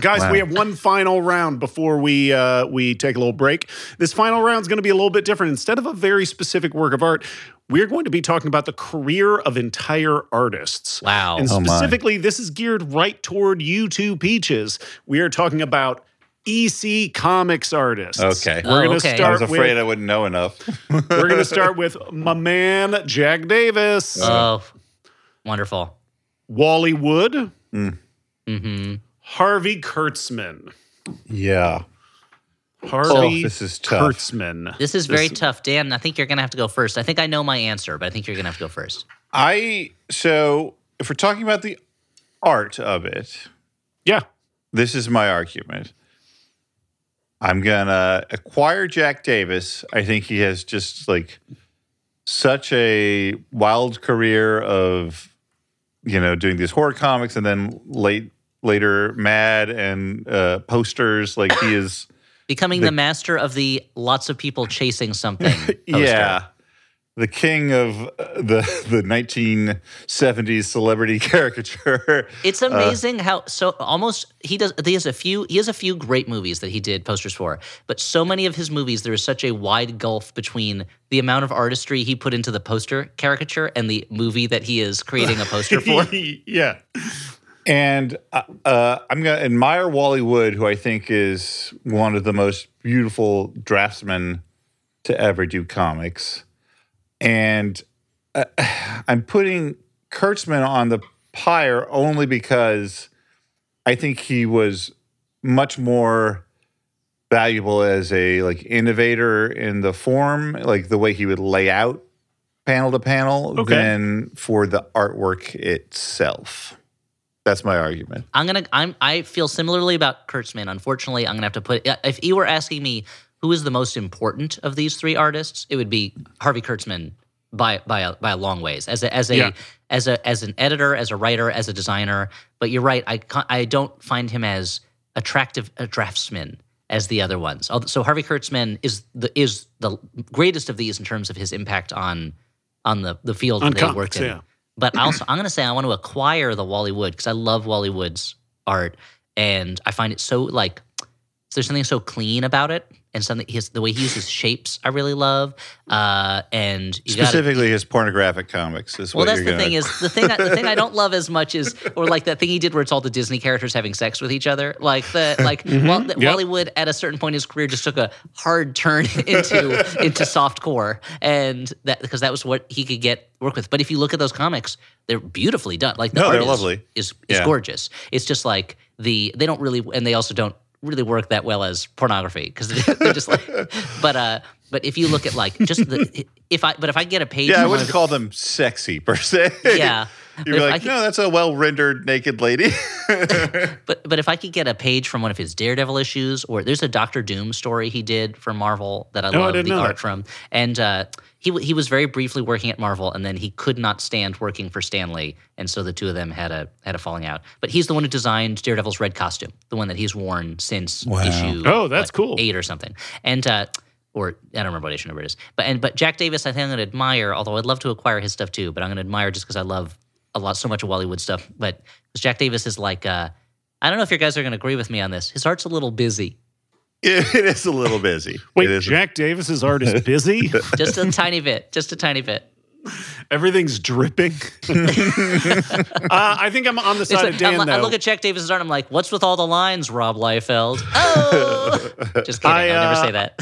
[SPEAKER 1] Guys,
[SPEAKER 2] Wow.
[SPEAKER 1] we have one final round before we uh, we take a little break. This final round is going to be a little bit different. Instead of a very specific work of art, we're going to be talking about the career of entire artists.
[SPEAKER 3] Wow.
[SPEAKER 1] And
[SPEAKER 2] Oh,
[SPEAKER 1] specifically, this is geared right toward you two peaches. We are talking about EC Comics artists.
[SPEAKER 2] Okay.
[SPEAKER 1] We're
[SPEAKER 3] Oh,
[SPEAKER 1] going to
[SPEAKER 3] okay.
[SPEAKER 2] I was afraid
[SPEAKER 1] with
[SPEAKER 2] I wouldn't know enough.
[SPEAKER 1] we're going to start with my man Jack Davis,
[SPEAKER 3] oh, wonderful.
[SPEAKER 1] Wally Wood,
[SPEAKER 3] hmm
[SPEAKER 1] Harvey Kurtzman.
[SPEAKER 2] yeah.
[SPEAKER 1] Harvey
[SPEAKER 2] Oh, this is tough.
[SPEAKER 1] Kurtzman.
[SPEAKER 3] This is very tough, Dan. I think you're gonna have to go first. I think I know my answer, but I think you're gonna have to go first.
[SPEAKER 2] I so if we're talking about the art of it,
[SPEAKER 1] Yeah.
[SPEAKER 2] this is my argument. I'm gonna acquire Jack Davis. I think he has just like such a wild career of you know doing these horror comics and then late later Mad and uh, posters. Like he is,
[SPEAKER 3] Becoming the, master of the lots of people chasing something.
[SPEAKER 2] yeah, the king of uh, the the 1970s celebrity caricature.
[SPEAKER 3] It's amazing how so almost he does he has a few he has a few great movies that he did posters for, but so many of his movies there is such a wide gulf between the amount of artistry he put into the poster caricature and the movie that he is creating a poster for.
[SPEAKER 1] yeah.
[SPEAKER 2] And uh, uh, I'm going to admire Wally Wood, who I think is one of the most beautiful draftsmen to ever do comics. And uh, I'm putting Kurtzman on the pyre only because I think he was much more valuable as a like innovator in the form, like the way he would lay out panel to panel,
[SPEAKER 1] Okay.
[SPEAKER 2] than for the artwork itself. That's my argument.
[SPEAKER 3] I'm gonna. I'm. I feel similarly about Kurtzman. Unfortunately, I'm gonna have to put. If you were asking me who is the most important of these three artists, it would be Harvey Kurtzman by by a, by a long ways. As a as a
[SPEAKER 1] Yeah.
[SPEAKER 3] as a as an editor, as a writer, as a designer. But you're right. I I don't find him as attractive a draftsman as the other ones. So Harvey Kurtzman is the is the greatest of these in terms of his impact on on the the field
[SPEAKER 1] On
[SPEAKER 3] they work in.
[SPEAKER 1] yeah.
[SPEAKER 3] But also, I'm going to say I want to acquire the Wally Wood because I love Wally Wood's art, and I find it so like there's something so clean about it and something his the way he uses shapes I really love. Uh, and you gotta,
[SPEAKER 2] Specifically, his pornographic comics is
[SPEAKER 3] well,
[SPEAKER 2] what
[SPEAKER 3] that's the
[SPEAKER 2] gonna.
[SPEAKER 3] thing is the thing I, the thing I don't love as much is or like that thing he did where it's all the Disney characters having sex with each other. Like the like Wal- the-
[SPEAKER 1] Yep.
[SPEAKER 3] Wally Wood at a certain point in his career just took a hard turn into into soft core, and that because that was what he could get work with. But if you look at those comics, they're beautifully done. Like the
[SPEAKER 2] No,
[SPEAKER 3] art
[SPEAKER 2] they're
[SPEAKER 3] is,
[SPEAKER 2] lovely.
[SPEAKER 3] is is
[SPEAKER 2] Yeah.
[SPEAKER 3] gorgeous. It's just like the they don't really and they also don't really work that well as pornography because they're just like but uh but if you look at like just the if I but if I get a page
[SPEAKER 2] yeah, I wouldn't call them sexy per se.
[SPEAKER 3] yeah
[SPEAKER 2] you're
[SPEAKER 3] But
[SPEAKER 2] be
[SPEAKER 3] if I
[SPEAKER 2] like,
[SPEAKER 3] could-
[SPEAKER 2] no, that's a well rendered naked lady.
[SPEAKER 3] But but if I could get a page from one of his Daredevil issues, or there's a Doctor Doom story he did for Marvel that I
[SPEAKER 1] Oh, I
[SPEAKER 3] love
[SPEAKER 1] didn't
[SPEAKER 3] the art
[SPEAKER 1] that.
[SPEAKER 3] from, and uh, he he was very briefly working at Marvel, and then he could not stand working for Stanley, and so the two of them had a had a falling out. But he's the one who designed Daredevil's red costume, the one that he's worn since
[SPEAKER 2] Wow.
[SPEAKER 3] issue
[SPEAKER 1] Oh, that's
[SPEAKER 3] like,
[SPEAKER 1] cool.
[SPEAKER 3] eight or something, and. Uh, or I don't remember what issue number it is, but and but Jack Davis, I think I'm going to admire. Although I'd love to acquire his stuff too, but I'm going to admire just because I love a lot, so much of Wally Wood stuff. But Jack Davis is like, uh, I don't know if you guys are going to agree with me on this. His art's a little busy,
[SPEAKER 2] it is a little busy.
[SPEAKER 1] Wait,
[SPEAKER 2] it is
[SPEAKER 1] Jack Davis's art is busy.
[SPEAKER 3] just a tiny bit, just a tiny bit.
[SPEAKER 1] Everything's dripping. uh, I think I'm on the side
[SPEAKER 3] like-
[SPEAKER 1] of Dan
[SPEAKER 3] I'm,
[SPEAKER 1] though.
[SPEAKER 3] I look at Jack Davis's art, I'm like, what's with all the lines, Rob Liefeld? Oh, just kidding.
[SPEAKER 1] I,
[SPEAKER 3] I, will never
[SPEAKER 1] uh,
[SPEAKER 3] say that.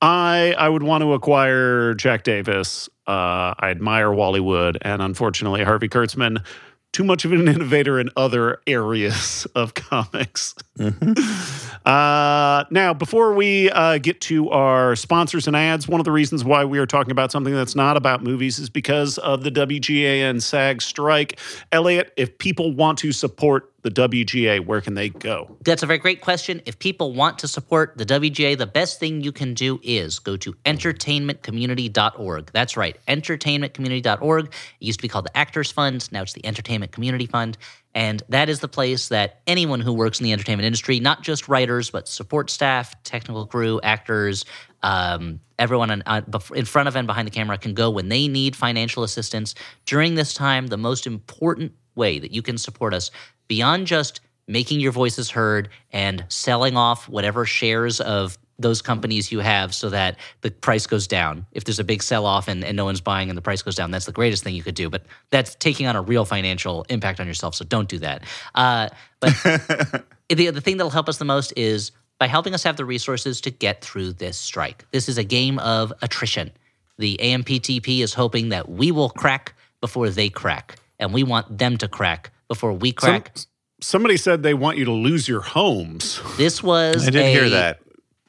[SPEAKER 1] I I would want to acquire Jack Davis. Uh, I admire Wally Wood, and unfortunately, Harvey Kurtzman, too much of an innovator in other areas of comics. Uh, now, before we uh, get to our sponsors and ads, one of the reasons why we are talking about something that's not about movies is because of the WGA and SAG strike. Elliot, if people want to support the WGA, where can they go?
[SPEAKER 3] That's a very great question. If people want to support the WGA, the best thing you can do is go to entertainmentcommunity.org. That's right, entertainmentcommunity.org. It used to be called the Actors Fund, now it's the Entertainment Community Fund. And that is the place that anyone who works in the entertainment industry, not just writers, but support staff, technical crew, actors, um, everyone in, uh, in front of and behind the camera can go when they need financial assistance. During this time, the most important way that you can support us beyond just making your voices heard and selling off whatever shares of those companies you have so that the price goes down. If there's a big sell off and, and no one's buying and the price goes down, that's the greatest thing you could do. But that's taking on a real financial impact on yourself. So don't do that. Uh, but the, the thing that'll help us the most is by helping us have the resources to get through this strike. This is a game of attrition. The AMPTP is hoping that we will crack before they crack, and we want them to crack before we
[SPEAKER 1] Some-
[SPEAKER 3] crack.
[SPEAKER 1] somebody said they want you to lose your homes.
[SPEAKER 3] this was
[SPEAKER 2] I did
[SPEAKER 3] a-
[SPEAKER 2] hear that.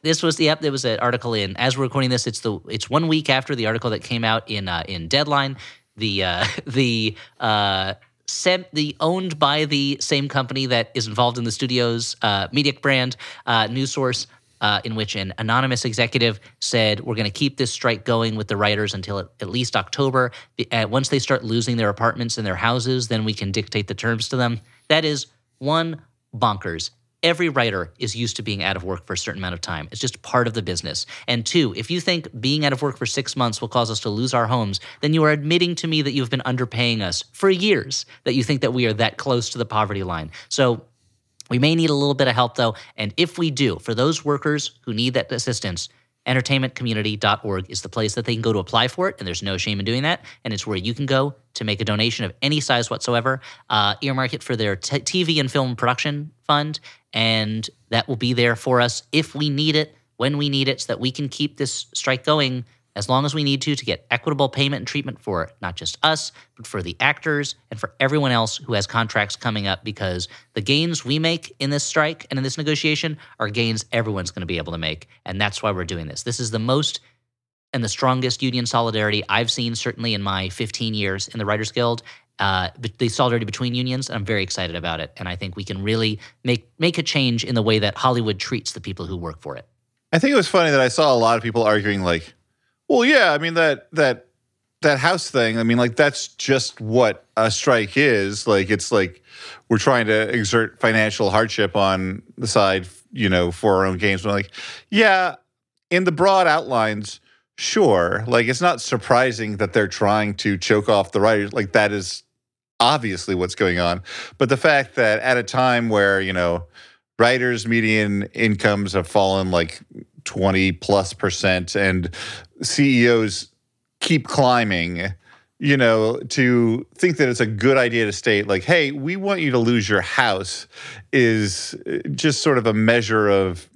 [SPEAKER 3] This was the yep. There was an article in as we're recording this. It's the it's one week after the article that came out in uh, in Deadline. The uh, the uh, sem- the owned by the same company that is involved in the studio's uh, media brand uh, news source. Uh, in which an anonymous executive said, "We're going to keep this strike going with the writers until at, at least October. The- uh, once they start losing their apartments and their houses, then we can dictate the terms to them." That is one bonkers. Every writer is used to being out of work for a certain amount of time. It's just part of the business. And two, if you think being out of work for six months will cause us to lose our homes, then you are admitting to me that you've been underpaying us for years, that you think that we are that close to the poverty line. So we may need a little bit of help though. And if we do, for those workers who need that assistance, entertainmentcommunity.org is the place that they can go to apply for it. And there's no shame in doing that. And it's where you can go to make a donation of any size whatsoever, uh, earmark it for their t- TV and film production fund. And that will be there for us if we need it, when we need it, so that we can keep this strike going as long as we need to to get equitable payment and treatment for not just us, but for the actors and for everyone else who has contracts coming up because the gains we make in this strike and in this negotiation are gains everyone's going to be able to make. And that's why we're doing this. This is the most and the strongest union solidarity I've seen, certainly in my 15 years in the Writers Guild. Uh, the solidarity between unions, and I'm very excited about it. And I think we can really make make a change in the way that Hollywood treats the people who work for it.
[SPEAKER 2] I think it was funny that I saw a lot of people arguing like, well, yeah, I mean that that that house thing, I mean like that's just what a strike is. Like it's like we're trying to exert financial hardship on the side, you know, for our own gains. But like, yeah, in the broad outlines, sure. Like it's not surprising that they're trying to choke off the writers. Like that is obviously what's going on. But the fact that at a time where, you know, writers' median incomes have fallen like 20 plus percent and CEOs keep climbing, you know, to think that it's a good idea to state, like, hey, we want you to lose your house is just sort of a measure of.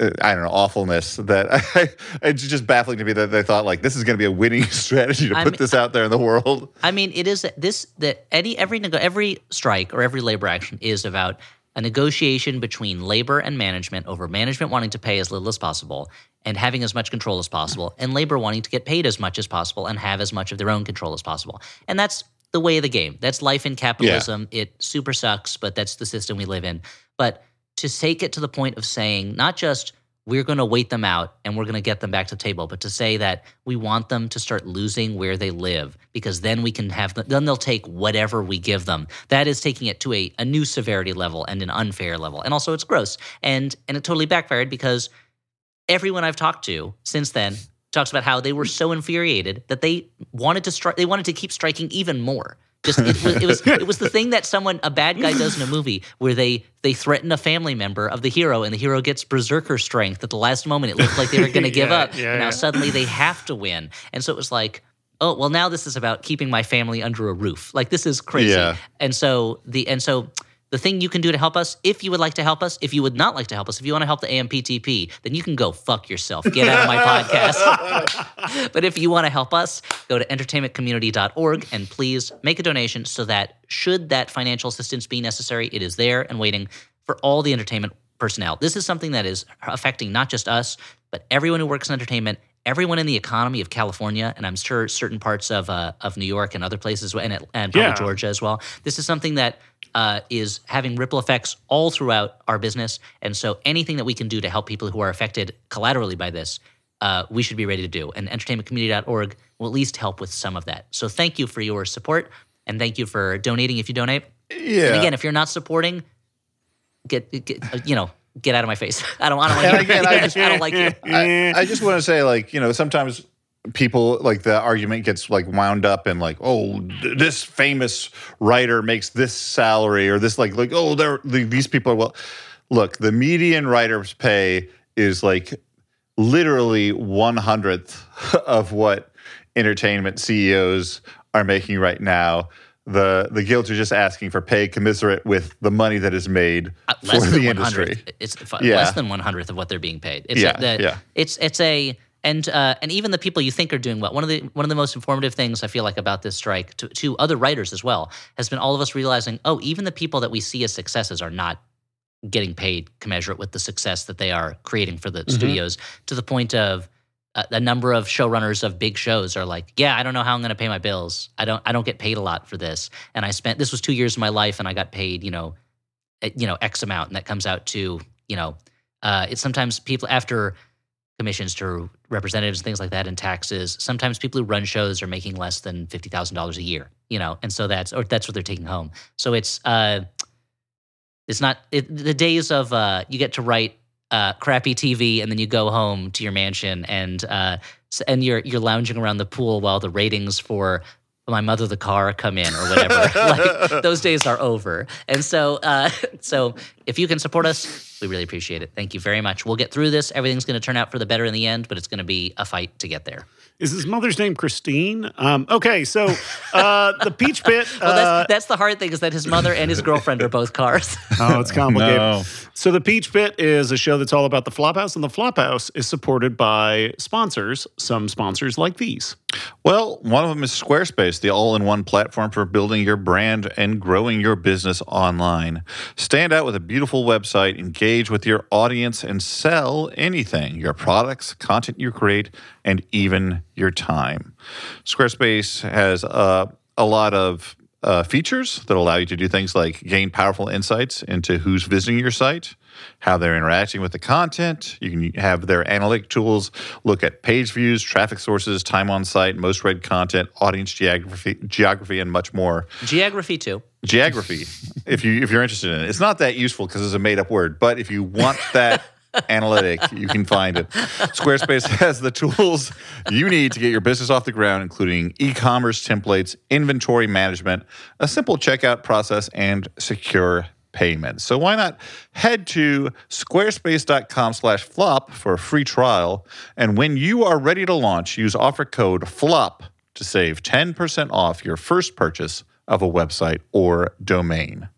[SPEAKER 2] uh, I don't know awfulness that I, it's just baffling to me that they thought like this is going to be a winning strategy to
[SPEAKER 3] I
[SPEAKER 2] put
[SPEAKER 3] mean-
[SPEAKER 2] this out there in the world.
[SPEAKER 3] I mean, it is this that any every every strike or every labor action is about a negotiation between labor and management over management wanting to pay as little as possible and having as much control as possible, mm-hmm. and labor wanting to get paid as much as possible and have as much of their own control as possible. And that's the way of the game. That's life in capitalism. It super sucks, but that's the system we live in. But to take it to the point of saying not just we're going to wait them out and we're going to get them back to the table, but to say that we want them to start losing where they live because then we can have them, then they'll take whatever we give them. That is taking it to a, a new severity level and an unfair level. And also it's gross. And and it totally backfired because everyone I've talked to since then talks about how they were so infuriated that they wanted to strike they wanted to keep striking even more. Just it was, it was it was the thing that someone a bad guy does in a movie where they they threaten a family member of the hero and the hero gets berserker strength at the last moment. It looked like they were going to give
[SPEAKER 1] Yeah,
[SPEAKER 3] up.
[SPEAKER 1] yeah,
[SPEAKER 3] and now
[SPEAKER 1] yeah.
[SPEAKER 3] suddenly they have to win. And so it was like, oh well, now this is about keeping my family under a roof. Like this is crazy. And so the and so the thing you can do to help us, if you would like to help us, if you would not like to help us, if you want to help the AMPTP, then you can go fuck yourself. Get out of my podcast. but if you want to help us, go to entertainmentcommunity.org and please make a donation so that should that financial assistance be necessary, it is there and waiting for all the entertainment personnel. This is something that is affecting not just us, but everyone who works in entertainment, everyone in the economy of California, and I'm sure certain parts of uh, of New York and other places, and, and probably
[SPEAKER 1] Yeah.
[SPEAKER 3] Georgia as well. This is something that uh, is having ripple effects all throughout our business, and so anything that we can do to help people who are affected collaterally by this, uh, we should be ready to do. And entertainmentcommunity.org will at least help with some of that. So thank you for your support, and thank you for donating if you donate.
[SPEAKER 2] Yeah.
[SPEAKER 3] And again, if you're not supporting, get, get uh, you know get out of my face. I don't. I don't want you.
[SPEAKER 2] again, I just-
[SPEAKER 3] I don't like you.
[SPEAKER 2] I, I just want to say, like, you know, sometimes people like the argument gets like wound up in like, oh, this famous writer makes this salary or this like like oh, they're the, these people are well. Look, the median writer's pay is like literally one hundredth of what entertainment CEOs are making right now. The the guilds are just asking for pay commensurate with the money that is made
[SPEAKER 3] Uh,
[SPEAKER 2] for the industry.
[SPEAKER 3] It's f-
[SPEAKER 2] Yeah.
[SPEAKER 3] less than one hundredth of what they're being paid. It's
[SPEAKER 2] Yeah,
[SPEAKER 3] a, the,
[SPEAKER 2] yeah.
[SPEAKER 3] It's it's a and uh, and even the people you think are doing well. One of the one of the most informative things I feel like about this strike to, to other writers as well has been all of us realizing, oh, even the people that we see as successes are not getting paid commensurate with the success that they are creating for the studios. To the point of uh, a number of showrunners of big shows are like, yeah, I don't know how I'm going to pay my bills. I don't I don't get paid a lot for this, and I spent this was two years of my life, and I got paid, you know, uh, you know X amount, and that comes out to you know, uh, it's sometimes people after commissions to representatives things like that and taxes. Sometimes people who run shows are making less than fifty thousand dollars a year, you know, and so that's or that's what they're taking home. So it's uh, it's not it, the days of uh, you get to write uh, crappy TV and then you go home to your mansion and uh, and you're you're lounging around the pool while the ratings for my mother the car come in or whatever like those days are over and so uh, so if you can support us we really appreciate it thank you very much we'll get through this everything's going to turn out for the better in the end but it's going to be a fight to get there
[SPEAKER 1] Is his mother's name Christine? Um, okay, so uh, the Peach Pit.
[SPEAKER 3] well
[SPEAKER 1] uh,
[SPEAKER 3] that's, that's the hard thing is that his mother and his girlfriend are both cars
[SPEAKER 1] oh, it's complicated.
[SPEAKER 2] No.
[SPEAKER 1] So the Peach Pit is a show that's all about the Flophouse, and the Flophouse is supported by sponsors. Some sponsors like these.
[SPEAKER 2] Well, one of them is Squarespace, the all in one platform for building your brand and growing your business online. Stand out with a beautiful website, engage with your audience, and sell anything your products, content you create, and even your time. Squarespace has uh, a lot of uh, features that allow you to do things like gain powerful insights into who's visiting your site, how they're interacting with the content. You can have their analytic tools look at page views, traffic sources, time on site, most read content, audience geography, geography, and much more.
[SPEAKER 3] geography too
[SPEAKER 2] Geography, if you if you're interested in it, it's not that useful because it's a made up word. But if you want that analytic, you can find it. Squarespace has the tools you need to get your business off the ground, including e-commerce templates, inventory management, a simple checkout process, and secure payment. So why not head to squarespace.com slash flop for a free trial. And when you are ready to launch, use offer code FLOP to save 10% off your first purchase of a website or domain.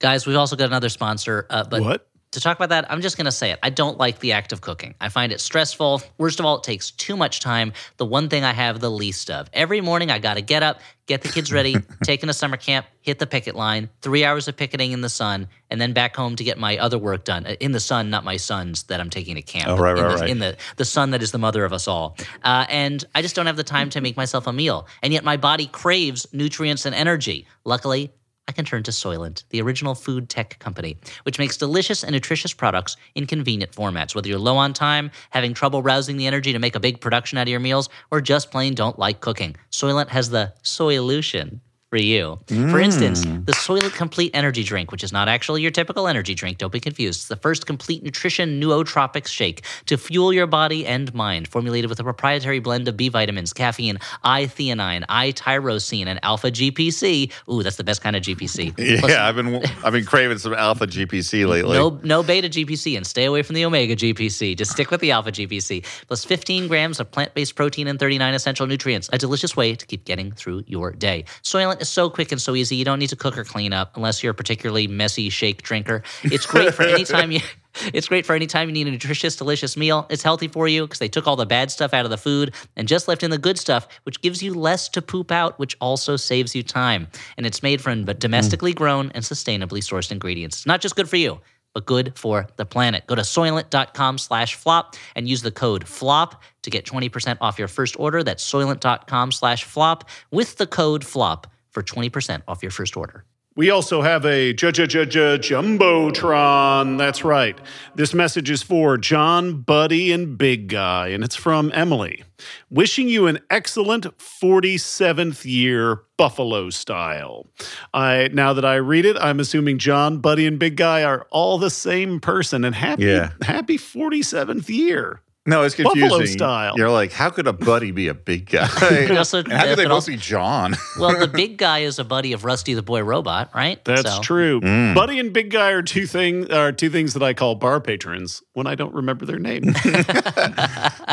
[SPEAKER 3] Guys, we've also got another sponsor, uh, but
[SPEAKER 1] What?
[SPEAKER 3] To talk about that, I'm just going to say it. I don't like the act of cooking. I find it stressful. Worst of all, it takes too much time. The one thing I have the least of. Every morning, I got to get up, get the kids ready, take them to summer camp, hit the picket line, three hours of picketing in the sun, and then back home to get my other work done. Uh, In the sun, not my sons that I'm taking to camp.
[SPEAKER 2] Oh, right,
[SPEAKER 3] in
[SPEAKER 2] right,
[SPEAKER 3] the,
[SPEAKER 2] right.
[SPEAKER 3] In the, the sun that is the mother of us all. Uh, and I just don't have the time to make myself a meal. And yet my body craves nutrients and energy. Luckily, I can turn to Soylent, the original food tech company, which makes delicious and nutritious products in convenient formats. Whether you're low on time, having trouble rousing the energy to make a big production out of your meals, or just plain don't like cooking, Soylent has the Soylution for you. For instance, mm. the Soylent Complete Energy Drink, which is not actually your typical energy drink, don't be confused. It's the first complete nutrition nootropics shake to fuel your body and mind, formulated with a proprietary blend of B vitamins, caffeine, L-theanine, L-tyrosine, and alpha GPC. Ooh, that's the best kind of GPC. Plus,
[SPEAKER 2] Yeah, I've been I've been craving some alpha GPC lately.
[SPEAKER 3] no, no beta GPC and stay away from the omega GPC. Just stick with the alpha GPC. Plus 15 grams of plant based protein and 39 essential nutrients. A delicious way to keep getting through your day. Soylent is so quick and so easy. You don't need to cook or clean up unless you're a particularly messy shake drinker. It's great for any time you. It's great for any time you need a nutritious, delicious meal. It's healthy for you because they took all the bad stuff out of the food and just left in the good stuff, which gives you less to poop out, which also saves you time. And it's made from but domestically mm. grown and sustainably sourced ingredients. It's not just good for you, but good for the planet. Go to soylent.com slash flop and use the code FLOP to get 20% off your first order. That's soylent.com slash flop with the code FLOP for 20% off your first order.
[SPEAKER 1] We also have a j j j j jumbotron. That's right. This message is for John, Buddy, and Big Guy, and it's from Emily. Wishing you an excellent 47th year Buffalo style. I now that I read it, I'm assuming John, Buddy, and Big Guy are all the same person. And happy
[SPEAKER 2] Yeah.
[SPEAKER 1] happy 47th year.
[SPEAKER 2] No, it's
[SPEAKER 1] Buffalo
[SPEAKER 2] confusing.
[SPEAKER 1] style.
[SPEAKER 2] You're like, how could a buddy be a big guy?
[SPEAKER 3] also-
[SPEAKER 2] and how could they both be John?
[SPEAKER 3] Well, the big guy is a buddy of Rusty the Boy Robot, right?
[SPEAKER 1] That's
[SPEAKER 3] So-
[SPEAKER 1] true.
[SPEAKER 2] Mm.
[SPEAKER 1] Buddy and Big Guy are two thing are two things that I call bar patrons when I don't remember their name.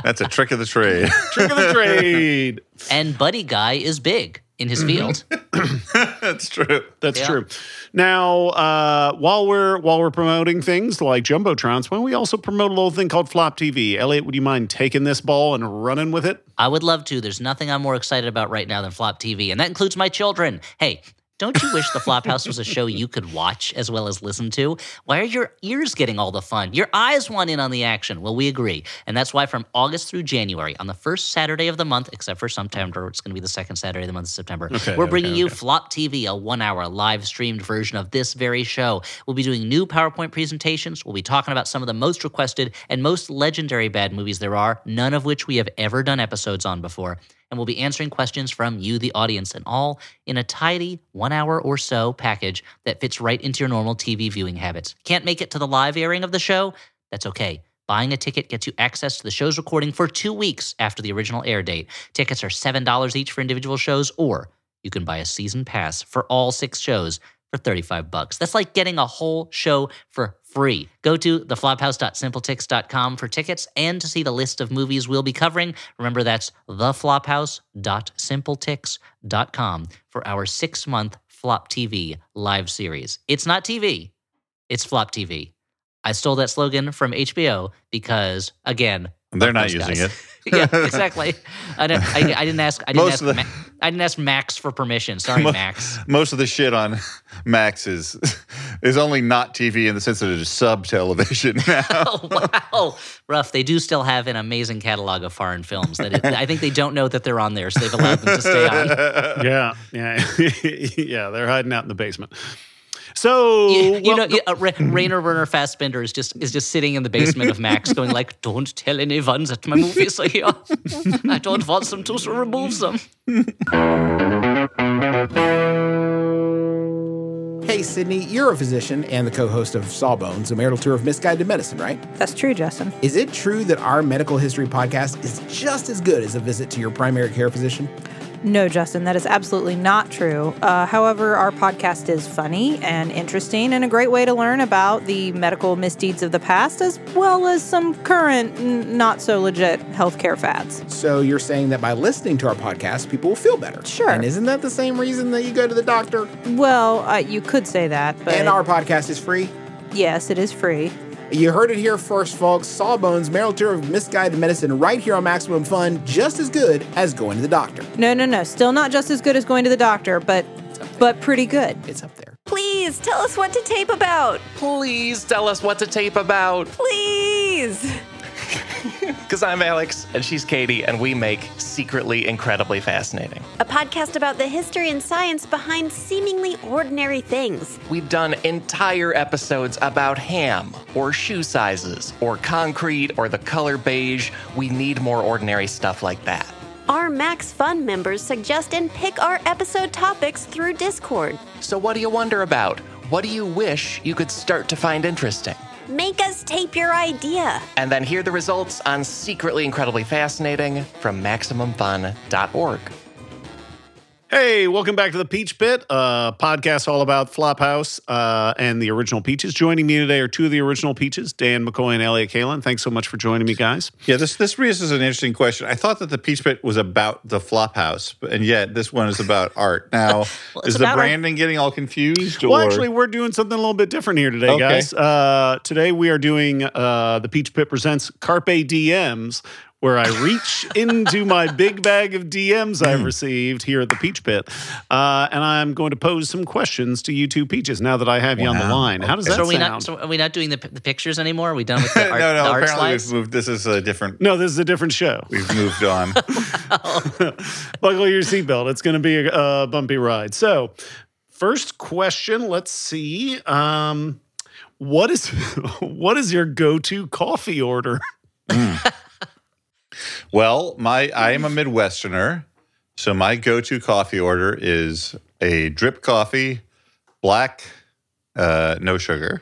[SPEAKER 2] That's a trick of the trade.
[SPEAKER 1] Trick of the trade.
[SPEAKER 3] And Buddy Guy is big in his field.
[SPEAKER 2] That's true.
[SPEAKER 1] That's
[SPEAKER 3] Yeah.
[SPEAKER 1] true. Now, uh, while we're while we're promoting things like jumbotrons, why don't we also promote a little thing called Flop TV? Elliot, would you mind taking this ball and running with it?
[SPEAKER 3] I would love to. There's nothing I'm more excited about right now than Flop TV, and that includes my children. Hey, don't you wish the Flophouse was a show you could watch as well as listen to? Why are your ears getting all the fun? Your eyes want in on the action. Well, we agree. And that's why from August through January, on the first Saturday of the month, except for September, it's going to be the second Saturday of the month of September,
[SPEAKER 1] Okay,
[SPEAKER 3] we're
[SPEAKER 1] okay,
[SPEAKER 3] bringing you. Flop TV, a one hour live streamed version of this very show. We'll be doing new PowerPoint presentations. We'll be talking about some of the most requested and most legendary bad movies there are, none of which we have ever done episodes on before. And we'll be answering questions from you, the audience, and all in a tidy one hour or so package that fits right into your normal TV viewing habits. Can't make it to the live airing of the show? That's okay. Buying a ticket gets you access to the show's recording for two weeks after the original air date. Tickets are $7 each for individual shows, or you can buy a season pass for all six shows for 35 bucks. That's like getting a whole show for free. Go to theflophouse.simpletix.com for tickets and to see the list of movies we'll be covering. Remember that's theflophouse.simpletix.com for our 6-month Flop TV live series. It's not TV. It's Flop TV. I stole that slogan from HBO because again,
[SPEAKER 2] They're not using
[SPEAKER 3] guys.
[SPEAKER 2] it.
[SPEAKER 3] yeah, exactly. I didn't, I, I didn't ask. I didn't
[SPEAKER 2] Most
[SPEAKER 3] ask.
[SPEAKER 2] the-
[SPEAKER 3] Ma- I didn't ask Max for permission. Sorry,
[SPEAKER 2] Mo-
[SPEAKER 3] Max.
[SPEAKER 2] Most of the shit on Max is is only not TV in the sense that it is sub television now.
[SPEAKER 3] Oh wow, rough. They do still have an amazing catalog of foreign films. That it, I think they don't know that they're on there, so they've allowed them to stay on.
[SPEAKER 1] Yeah, yeah, yeah. They're hiding out in the basement. So
[SPEAKER 3] You, you
[SPEAKER 1] well,
[SPEAKER 3] know, you- uh, Ra- Rainer Werner Fassbinder is just is just sitting in the basement of Max, going like, "Don't tell anyone that my movies are here. I don't want them to remove them."
[SPEAKER 4] Hey, Sydnee, you're a physician and the co host of Sawbones, a marital tour of misguided medicine, right?
[SPEAKER 5] That's true, Justin.
[SPEAKER 4] Is it true that our medical history podcast is just as good as a visit to your primary care physician?
[SPEAKER 5] No, Justin, that is absolutely not true. Uh, however, our podcast is funny and interesting and a great way to learn about the medical misdeeds of the past as well as some current, n- not so legit healthcare fads.
[SPEAKER 4] So you're saying that by listening to our podcast, people will feel better.
[SPEAKER 5] Sure.
[SPEAKER 4] And isn't that the same reason that you go to the doctor?
[SPEAKER 5] Well, uh, you could say that, but
[SPEAKER 4] And our podcast is free.
[SPEAKER 5] yes, it is free.
[SPEAKER 4] You heard it here first, folks. Sawbones, Marital Tour of Misguided Medicine, right here on Maximum Fun, just as good as going to the doctor.
[SPEAKER 5] No, no, no. Still not just as good as going to the doctor, but but pretty good.
[SPEAKER 4] It's up there.
[SPEAKER 6] Please tell us what to tape about.
[SPEAKER 7] Please tell us what to tape about.
[SPEAKER 6] Please.
[SPEAKER 7] Because I'm Alex, and she's Katie, and we make Secretly Incredibly Fascinating.
[SPEAKER 6] A podcast about the history and science behind seemingly ordinary things.
[SPEAKER 7] We've done entire episodes about ham, or shoe sizes, or concrete, or the color beige. We need more ordinary stuff like that.
[SPEAKER 6] Our Max Fun members suggest and pick our episode topics through Discord.
[SPEAKER 7] So, what do you wonder about? What do you wish you could start to find interesting?
[SPEAKER 6] Make us tape your idea.
[SPEAKER 7] And then hear the results on Secretly Incredibly Fascinating from MaximumFun.org.
[SPEAKER 1] Hey, welcome back to the Peach Pit, uh, podcast all about Flophouse uh, and the original Peaches. Joining me today are two of the original Peaches, Dan McCoy and Elliot Kalin. Thanks so much for joining me, guys.
[SPEAKER 2] Yeah, this this raises an interesting question. I thought that the Peach Pit was about the Flophouse, and yet this one is about art. Now,
[SPEAKER 3] it's
[SPEAKER 2] is the branding getting all confused?
[SPEAKER 1] Well, actually, we're doing something a little bit different here today,
[SPEAKER 2] Okay.
[SPEAKER 1] guys. Uh, today we are doing uh, the Peach Pit presents Carpe DMs, where I reach into my big bag of DMs
[SPEAKER 2] Hmm.
[SPEAKER 1] I've received here at the Peach Pit, uh, and I'm going to pose some questions to you two Peaches. Now that I have you on the
[SPEAKER 2] Wow.
[SPEAKER 1] line, how does that
[SPEAKER 3] So are we
[SPEAKER 1] sound?
[SPEAKER 3] not? So are we not doing the, the pictures anymore? Are we done with the art,
[SPEAKER 2] no, no.
[SPEAKER 3] the
[SPEAKER 2] apparently,
[SPEAKER 3] slides?
[SPEAKER 2] we've moved. This is a different.
[SPEAKER 1] no, this is a different show.
[SPEAKER 2] We've moved on.
[SPEAKER 1] Buckle your seatbelt. It's going to be a, a bumpy ride. So, first question. Let's see. Um, what is what is your go-to coffee order?
[SPEAKER 2] Well, my I am a Midwesterner, so my go-to coffee order is a drip coffee, black, uh, no sugar.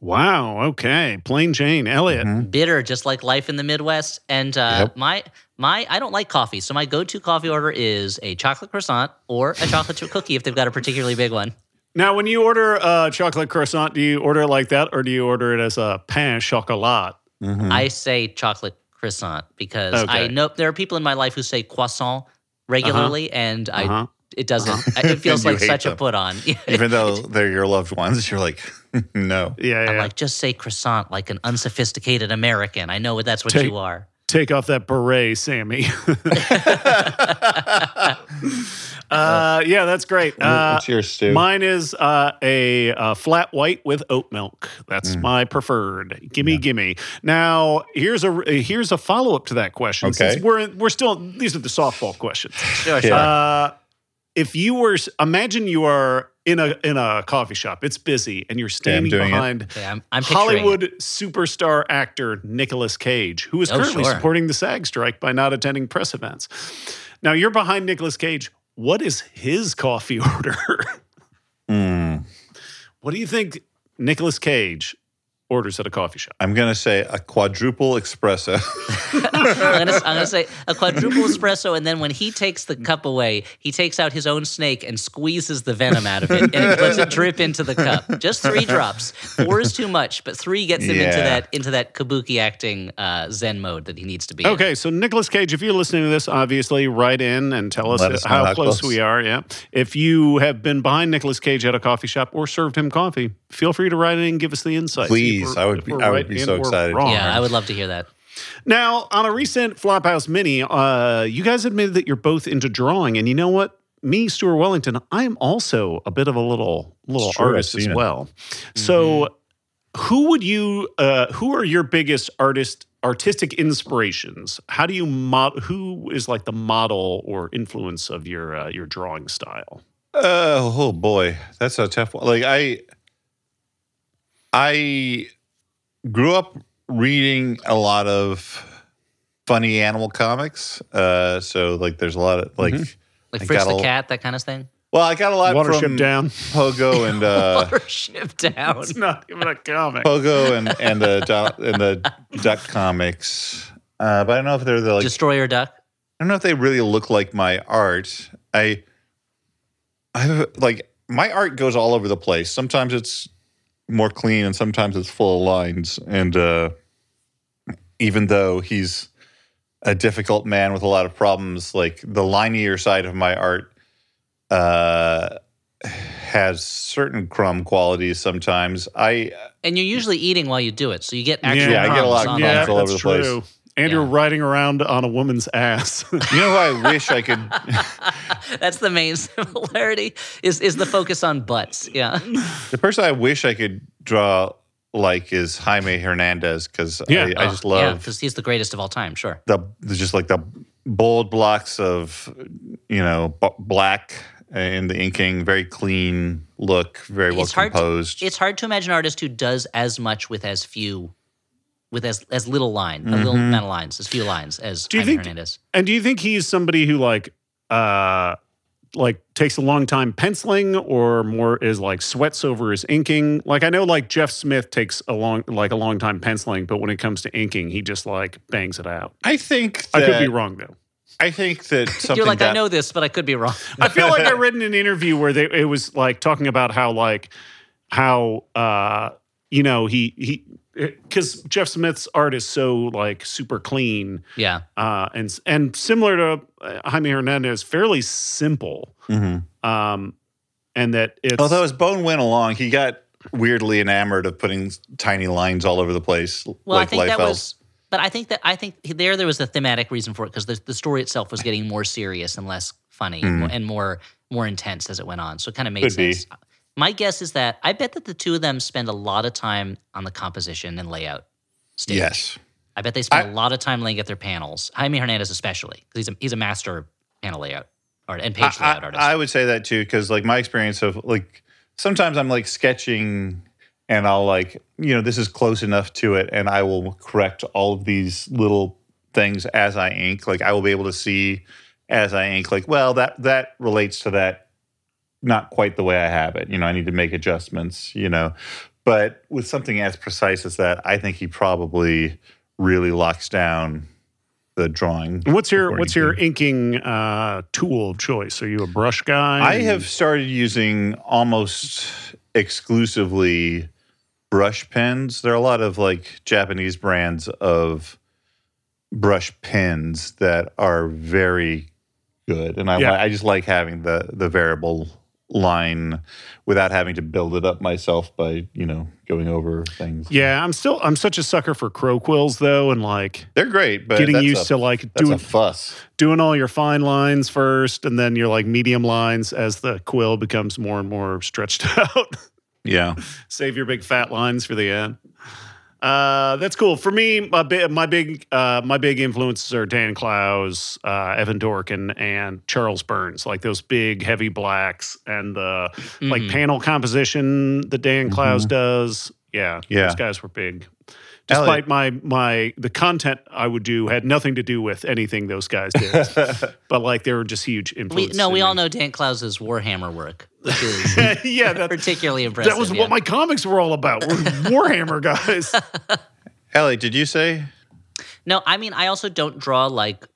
[SPEAKER 1] Wow. Okay. Plain Jane. Elliot.
[SPEAKER 3] bitter, just like life in the Midwest. And uh,
[SPEAKER 2] Yep.
[SPEAKER 3] my my I don't like coffee, so my go-to coffee order is a chocolate croissant or a chocolate chip cookie if they've got a particularly big one.
[SPEAKER 1] Now, when you order a chocolate croissant, do you order it like that, or do you order it as a pain chocolat?
[SPEAKER 3] I say chocolate croissant because I
[SPEAKER 1] Mm-hmm.
[SPEAKER 3] Know there are people in my life who say croissant regularly, and I
[SPEAKER 1] Uh-huh.
[SPEAKER 3] it doesn't. It feels like
[SPEAKER 2] hate
[SPEAKER 3] such a
[SPEAKER 2] them.
[SPEAKER 3] put on.
[SPEAKER 2] Even though they're your loved ones, you're like, no.
[SPEAKER 1] Yeah.
[SPEAKER 3] I'm like, just say croissant like an unsophisticated American. I know that's what
[SPEAKER 1] Take-
[SPEAKER 3] you are.
[SPEAKER 1] Take off that beret, Sammy. uh, yeah, that's great. Uh,
[SPEAKER 2] What's yours, Stu?
[SPEAKER 1] Mine is uh, a, uh flat white with oat milk. That's
[SPEAKER 2] Mm.
[SPEAKER 1] my preferred. Gimme, gimme. Now here's a here's a follow up to that question.
[SPEAKER 2] Okay.
[SPEAKER 1] Since we're we're still these are the softball questions.
[SPEAKER 3] Sure.
[SPEAKER 1] Uh, if you were imagine you are in a in a coffee shop, it's busy, and you're standing
[SPEAKER 2] doing it.
[SPEAKER 1] behind
[SPEAKER 3] Okay, I'm, I'm picturing it.
[SPEAKER 1] Hollywood superstar actor Nicolas Cage, who is
[SPEAKER 3] Oh,
[SPEAKER 1] currently
[SPEAKER 3] sure.
[SPEAKER 1] supporting the SAG strike by not attending press events. Now you're behind Nicolas Cage. What is his coffee order?
[SPEAKER 2] Mm.
[SPEAKER 1] what do you think Nicolas Cage orders at a coffee shop?
[SPEAKER 2] I'm gonna say a quadruple espresso.
[SPEAKER 3] I'm gonna, say a quadruple espresso, and then when he takes the cup away, he takes out his own snake and squeezes the venom out of it, and it lets it drip into the cup. Just three drops. Four is too much, but three gets him into that into that kabuki acting uh, Zen mode that he needs to be. in.
[SPEAKER 1] Okay, so Nicolas Cage, if you're listening to this, obviously write in and tell us,
[SPEAKER 2] us
[SPEAKER 1] how,
[SPEAKER 2] how
[SPEAKER 1] close,
[SPEAKER 2] close.
[SPEAKER 1] we are. Yeah, if you have been behind Nicolas Cage at a coffee shop or served him coffee, feel free to write in and give us the insight.
[SPEAKER 2] Please,
[SPEAKER 1] If we're-
[SPEAKER 2] I would be-
[SPEAKER 1] we're
[SPEAKER 2] I would
[SPEAKER 1] right
[SPEAKER 2] be so excited.
[SPEAKER 1] wrong.
[SPEAKER 3] Yeah, I would love to hear that.
[SPEAKER 1] Now, on a recent Flophouse Mini, uh, you guys admitted that you're both into drawing, and you know what? Me, Stuart Wellington, I am also a bit of a little little
[SPEAKER 2] It's
[SPEAKER 1] artist as
[SPEAKER 2] seen it.
[SPEAKER 1] well. So, who would you? Uh, who are your biggest artist artistic inspirations? How do you mod? Who is like the model or influence of your uh, your drawing style?
[SPEAKER 2] Uh, oh boy, that's a tough one. Like I, I grew up reading a lot of funny animal comics. Uh, so like, there's a lot of like,
[SPEAKER 3] Like
[SPEAKER 2] I
[SPEAKER 3] Fritz the
[SPEAKER 2] a-
[SPEAKER 3] cat, that kind of thing.
[SPEAKER 2] well, I got a lot
[SPEAKER 1] Watership
[SPEAKER 2] from
[SPEAKER 1] Down.
[SPEAKER 2] Pogo and uh,
[SPEAKER 3] Watership down.
[SPEAKER 1] It's not even a comic.
[SPEAKER 2] Pogo and and the do- and the Duck comics. Uh, but I don't know if they're the like
[SPEAKER 3] Destroyer duck.
[SPEAKER 2] I don't know if they really look like my art. I, I have like my art goes all over the place. Sometimes it's more clean, and sometimes it's full of lines. And uh, even though he's a difficult man with a lot of problems, like the linier side of my art uh, has certain crumb qualities. Sometimes I
[SPEAKER 3] And you're usually eating while you do it, so you get actual
[SPEAKER 1] Yeah,
[SPEAKER 2] I get a lot of
[SPEAKER 3] crumbs on
[SPEAKER 2] crumbs
[SPEAKER 3] there.
[SPEAKER 1] Yeah,
[SPEAKER 2] all over
[SPEAKER 1] that's
[SPEAKER 2] the place.
[SPEAKER 1] True. And you're
[SPEAKER 3] Yeah.
[SPEAKER 1] riding around on a woman's ass.
[SPEAKER 2] you know who I wish I could
[SPEAKER 3] That's the main similarity is is the focus on butts. Yeah.
[SPEAKER 2] the person I wish I could draw like is Jaime Hernandez because
[SPEAKER 1] Yeah.
[SPEAKER 2] I, I just
[SPEAKER 3] Oh, yeah,
[SPEAKER 2] love
[SPEAKER 3] because he's the greatest of all time. Sure.
[SPEAKER 2] the the- just like the bold blocks of you know b- black in the inking, very clean look, very well
[SPEAKER 3] it's hard.
[SPEAKER 2] composed.
[SPEAKER 3] To, it's hard to imagine an artist who does as much with as few, with as as little line, a little amount of lines, as few lines as
[SPEAKER 1] Mm-hmm. Do you
[SPEAKER 3] Jaime
[SPEAKER 1] think-
[SPEAKER 3] Hernandez.
[SPEAKER 1] and do you think he's somebody who like uh like takes a long time penciling or more is like sweats over his inking? Like I know like Jeff Smith takes a long like a long time penciling, but when it comes to inking, he just like bangs it out.
[SPEAKER 2] I think
[SPEAKER 1] I could be wrong though.
[SPEAKER 2] I think that something
[SPEAKER 3] You're like,
[SPEAKER 2] that,
[SPEAKER 3] I know this, but I could be wrong.
[SPEAKER 1] I feel like I read in an interview where they it was like talking about how like how uh you know he he because Jeff Smith's art is so like super clean
[SPEAKER 3] yeah.
[SPEAKER 1] uh and and similar to uh, Jaime Hernandez, fairly simple.
[SPEAKER 2] Mhm.
[SPEAKER 1] Um, and that it's
[SPEAKER 2] Although as Bone went along, he got weirdly enamored of putting tiny lines all over the place,
[SPEAKER 3] Well,
[SPEAKER 2] like
[SPEAKER 3] I think that
[SPEAKER 2] Liefeld.
[SPEAKER 3] was, but I think that I think there there was a thematic reason for it because the, the story itself was getting more serious and less funny and more more intense as it went on. So it kind of made.
[SPEAKER 2] Could be.
[SPEAKER 3] My guess is that I bet that the two of them spend a lot of time on the composition and layout. Stage.
[SPEAKER 2] yes.
[SPEAKER 3] I bet they spend
[SPEAKER 2] I-
[SPEAKER 3] a lot of time laying out their panels. Jaime Hernandez especially because he's a, he's a master panel layout art and page
[SPEAKER 2] I,
[SPEAKER 3] layout artist.
[SPEAKER 2] I would say that too, because like my experience of like sometimes I'm like sketching and I'll like, you know, this is close enough to it and I will correct all of these little things as I ink. Like I will be able to see as I ink, like, well, that that relates to that not quite the way I have it. You know, I need to make adjustments, you know. But with something as precise as that, I think he probably really locks down the drawing.
[SPEAKER 1] what's your what's your
[SPEAKER 2] inking.
[SPEAKER 1] inking uh tool of choice? Are you a brush guy?
[SPEAKER 2] I have started using almost exclusively brush pens. There are a lot of like Japanese brands of brush pens that are very good, and I
[SPEAKER 1] Yeah.
[SPEAKER 2] I just like having the the variable line without having to build it up myself by you know going over things.
[SPEAKER 1] Yeah, I'm still I'm such a sucker for crow quills though, and like
[SPEAKER 2] They're great, but
[SPEAKER 1] getting
[SPEAKER 2] that's
[SPEAKER 1] used
[SPEAKER 2] a,
[SPEAKER 1] to like doing
[SPEAKER 2] fuss.
[SPEAKER 1] doing all your fine lines first, and then your like medium lines as the quill becomes more and more stretched out.
[SPEAKER 2] Yeah,
[SPEAKER 1] Save your big fat lines for the end. Uh, that's cool. For me, my big my big uh, my big influences are Dan Clowes, uh, Evan Dorkin, and Charles Burns. Like those big heavy blacks and the like
[SPEAKER 3] Mhm.
[SPEAKER 1] panel composition that Dan Clowes
[SPEAKER 2] Mm-hmm.
[SPEAKER 1] does. Yeah,
[SPEAKER 2] Yeah.
[SPEAKER 1] those guys were big.
[SPEAKER 2] Elliot.
[SPEAKER 1] Despite my my the content I would do had nothing to do with anything those guys did, but like they were just huge
[SPEAKER 3] we,
[SPEAKER 1] influences.
[SPEAKER 3] no,
[SPEAKER 1] in
[SPEAKER 3] we
[SPEAKER 1] me.
[SPEAKER 3] all know Dan Clowes's Warhammer work, which is
[SPEAKER 1] yeah, that,
[SPEAKER 3] particularly impressive.
[SPEAKER 1] that was
[SPEAKER 3] yeah.
[SPEAKER 1] what my comics were all about. We're Warhammer guys.
[SPEAKER 2] Ellie, did you say?
[SPEAKER 3] No, I mean, I also don't draw like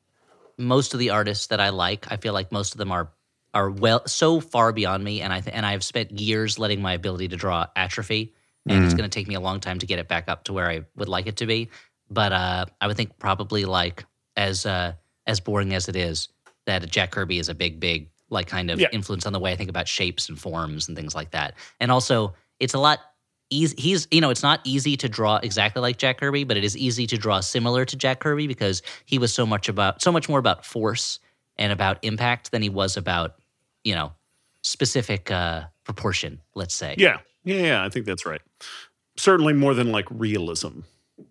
[SPEAKER 3] most of the artists that I like. I feel like most of them are are well so far beyond me, and I th- and I've spent years letting my ability to draw atrophy, and it's going to take me a long time to get it back up to where I would like it to be. But uh, I would think probably like as uh, as boring as it is, that Jack Kirby is a big, big like kind of
[SPEAKER 1] Yeah.
[SPEAKER 3] influence on the way I think about shapes and forms and things like that. And also, it's a lot easy. He's you know, it's not easy to draw exactly like Jack Kirby, but it is easy to draw similar to Jack Kirby because he was so much about so much more about force and about impact than he was about you know specific uh, proportion. Let's say.
[SPEAKER 1] Yeah, yeah, yeah. I think that's right. Certainly more than like realism.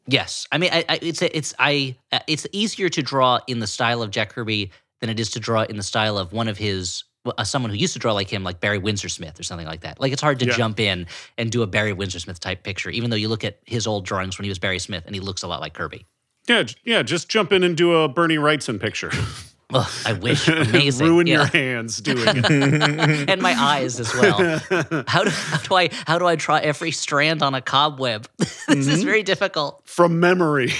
[SPEAKER 3] Yes, I mean, I, I, it's it's I uh, it's easier to draw in the style of Jack Kirby than it is to draw in the style of one of his uh, someone who used to draw like him, like Barry Windsor Smith or something like that. Like it's hard to
[SPEAKER 1] Yeah.
[SPEAKER 3] jump in and do a Barry Windsor Smith type picture, even though you look at his old drawings when he was Barry Smith and he looks a lot like Kirby.
[SPEAKER 1] Yeah, yeah. Just jump in and do a Bernie Wrightson picture.
[SPEAKER 3] Ugh, I wish amazing.
[SPEAKER 1] Ruin
[SPEAKER 3] yeah.
[SPEAKER 1] your hands doing it.
[SPEAKER 3] and my eyes as well. How do, how do I how do I draw every strand on a cobweb? this
[SPEAKER 1] Mm-hmm.
[SPEAKER 3] is very difficult.
[SPEAKER 1] from memory.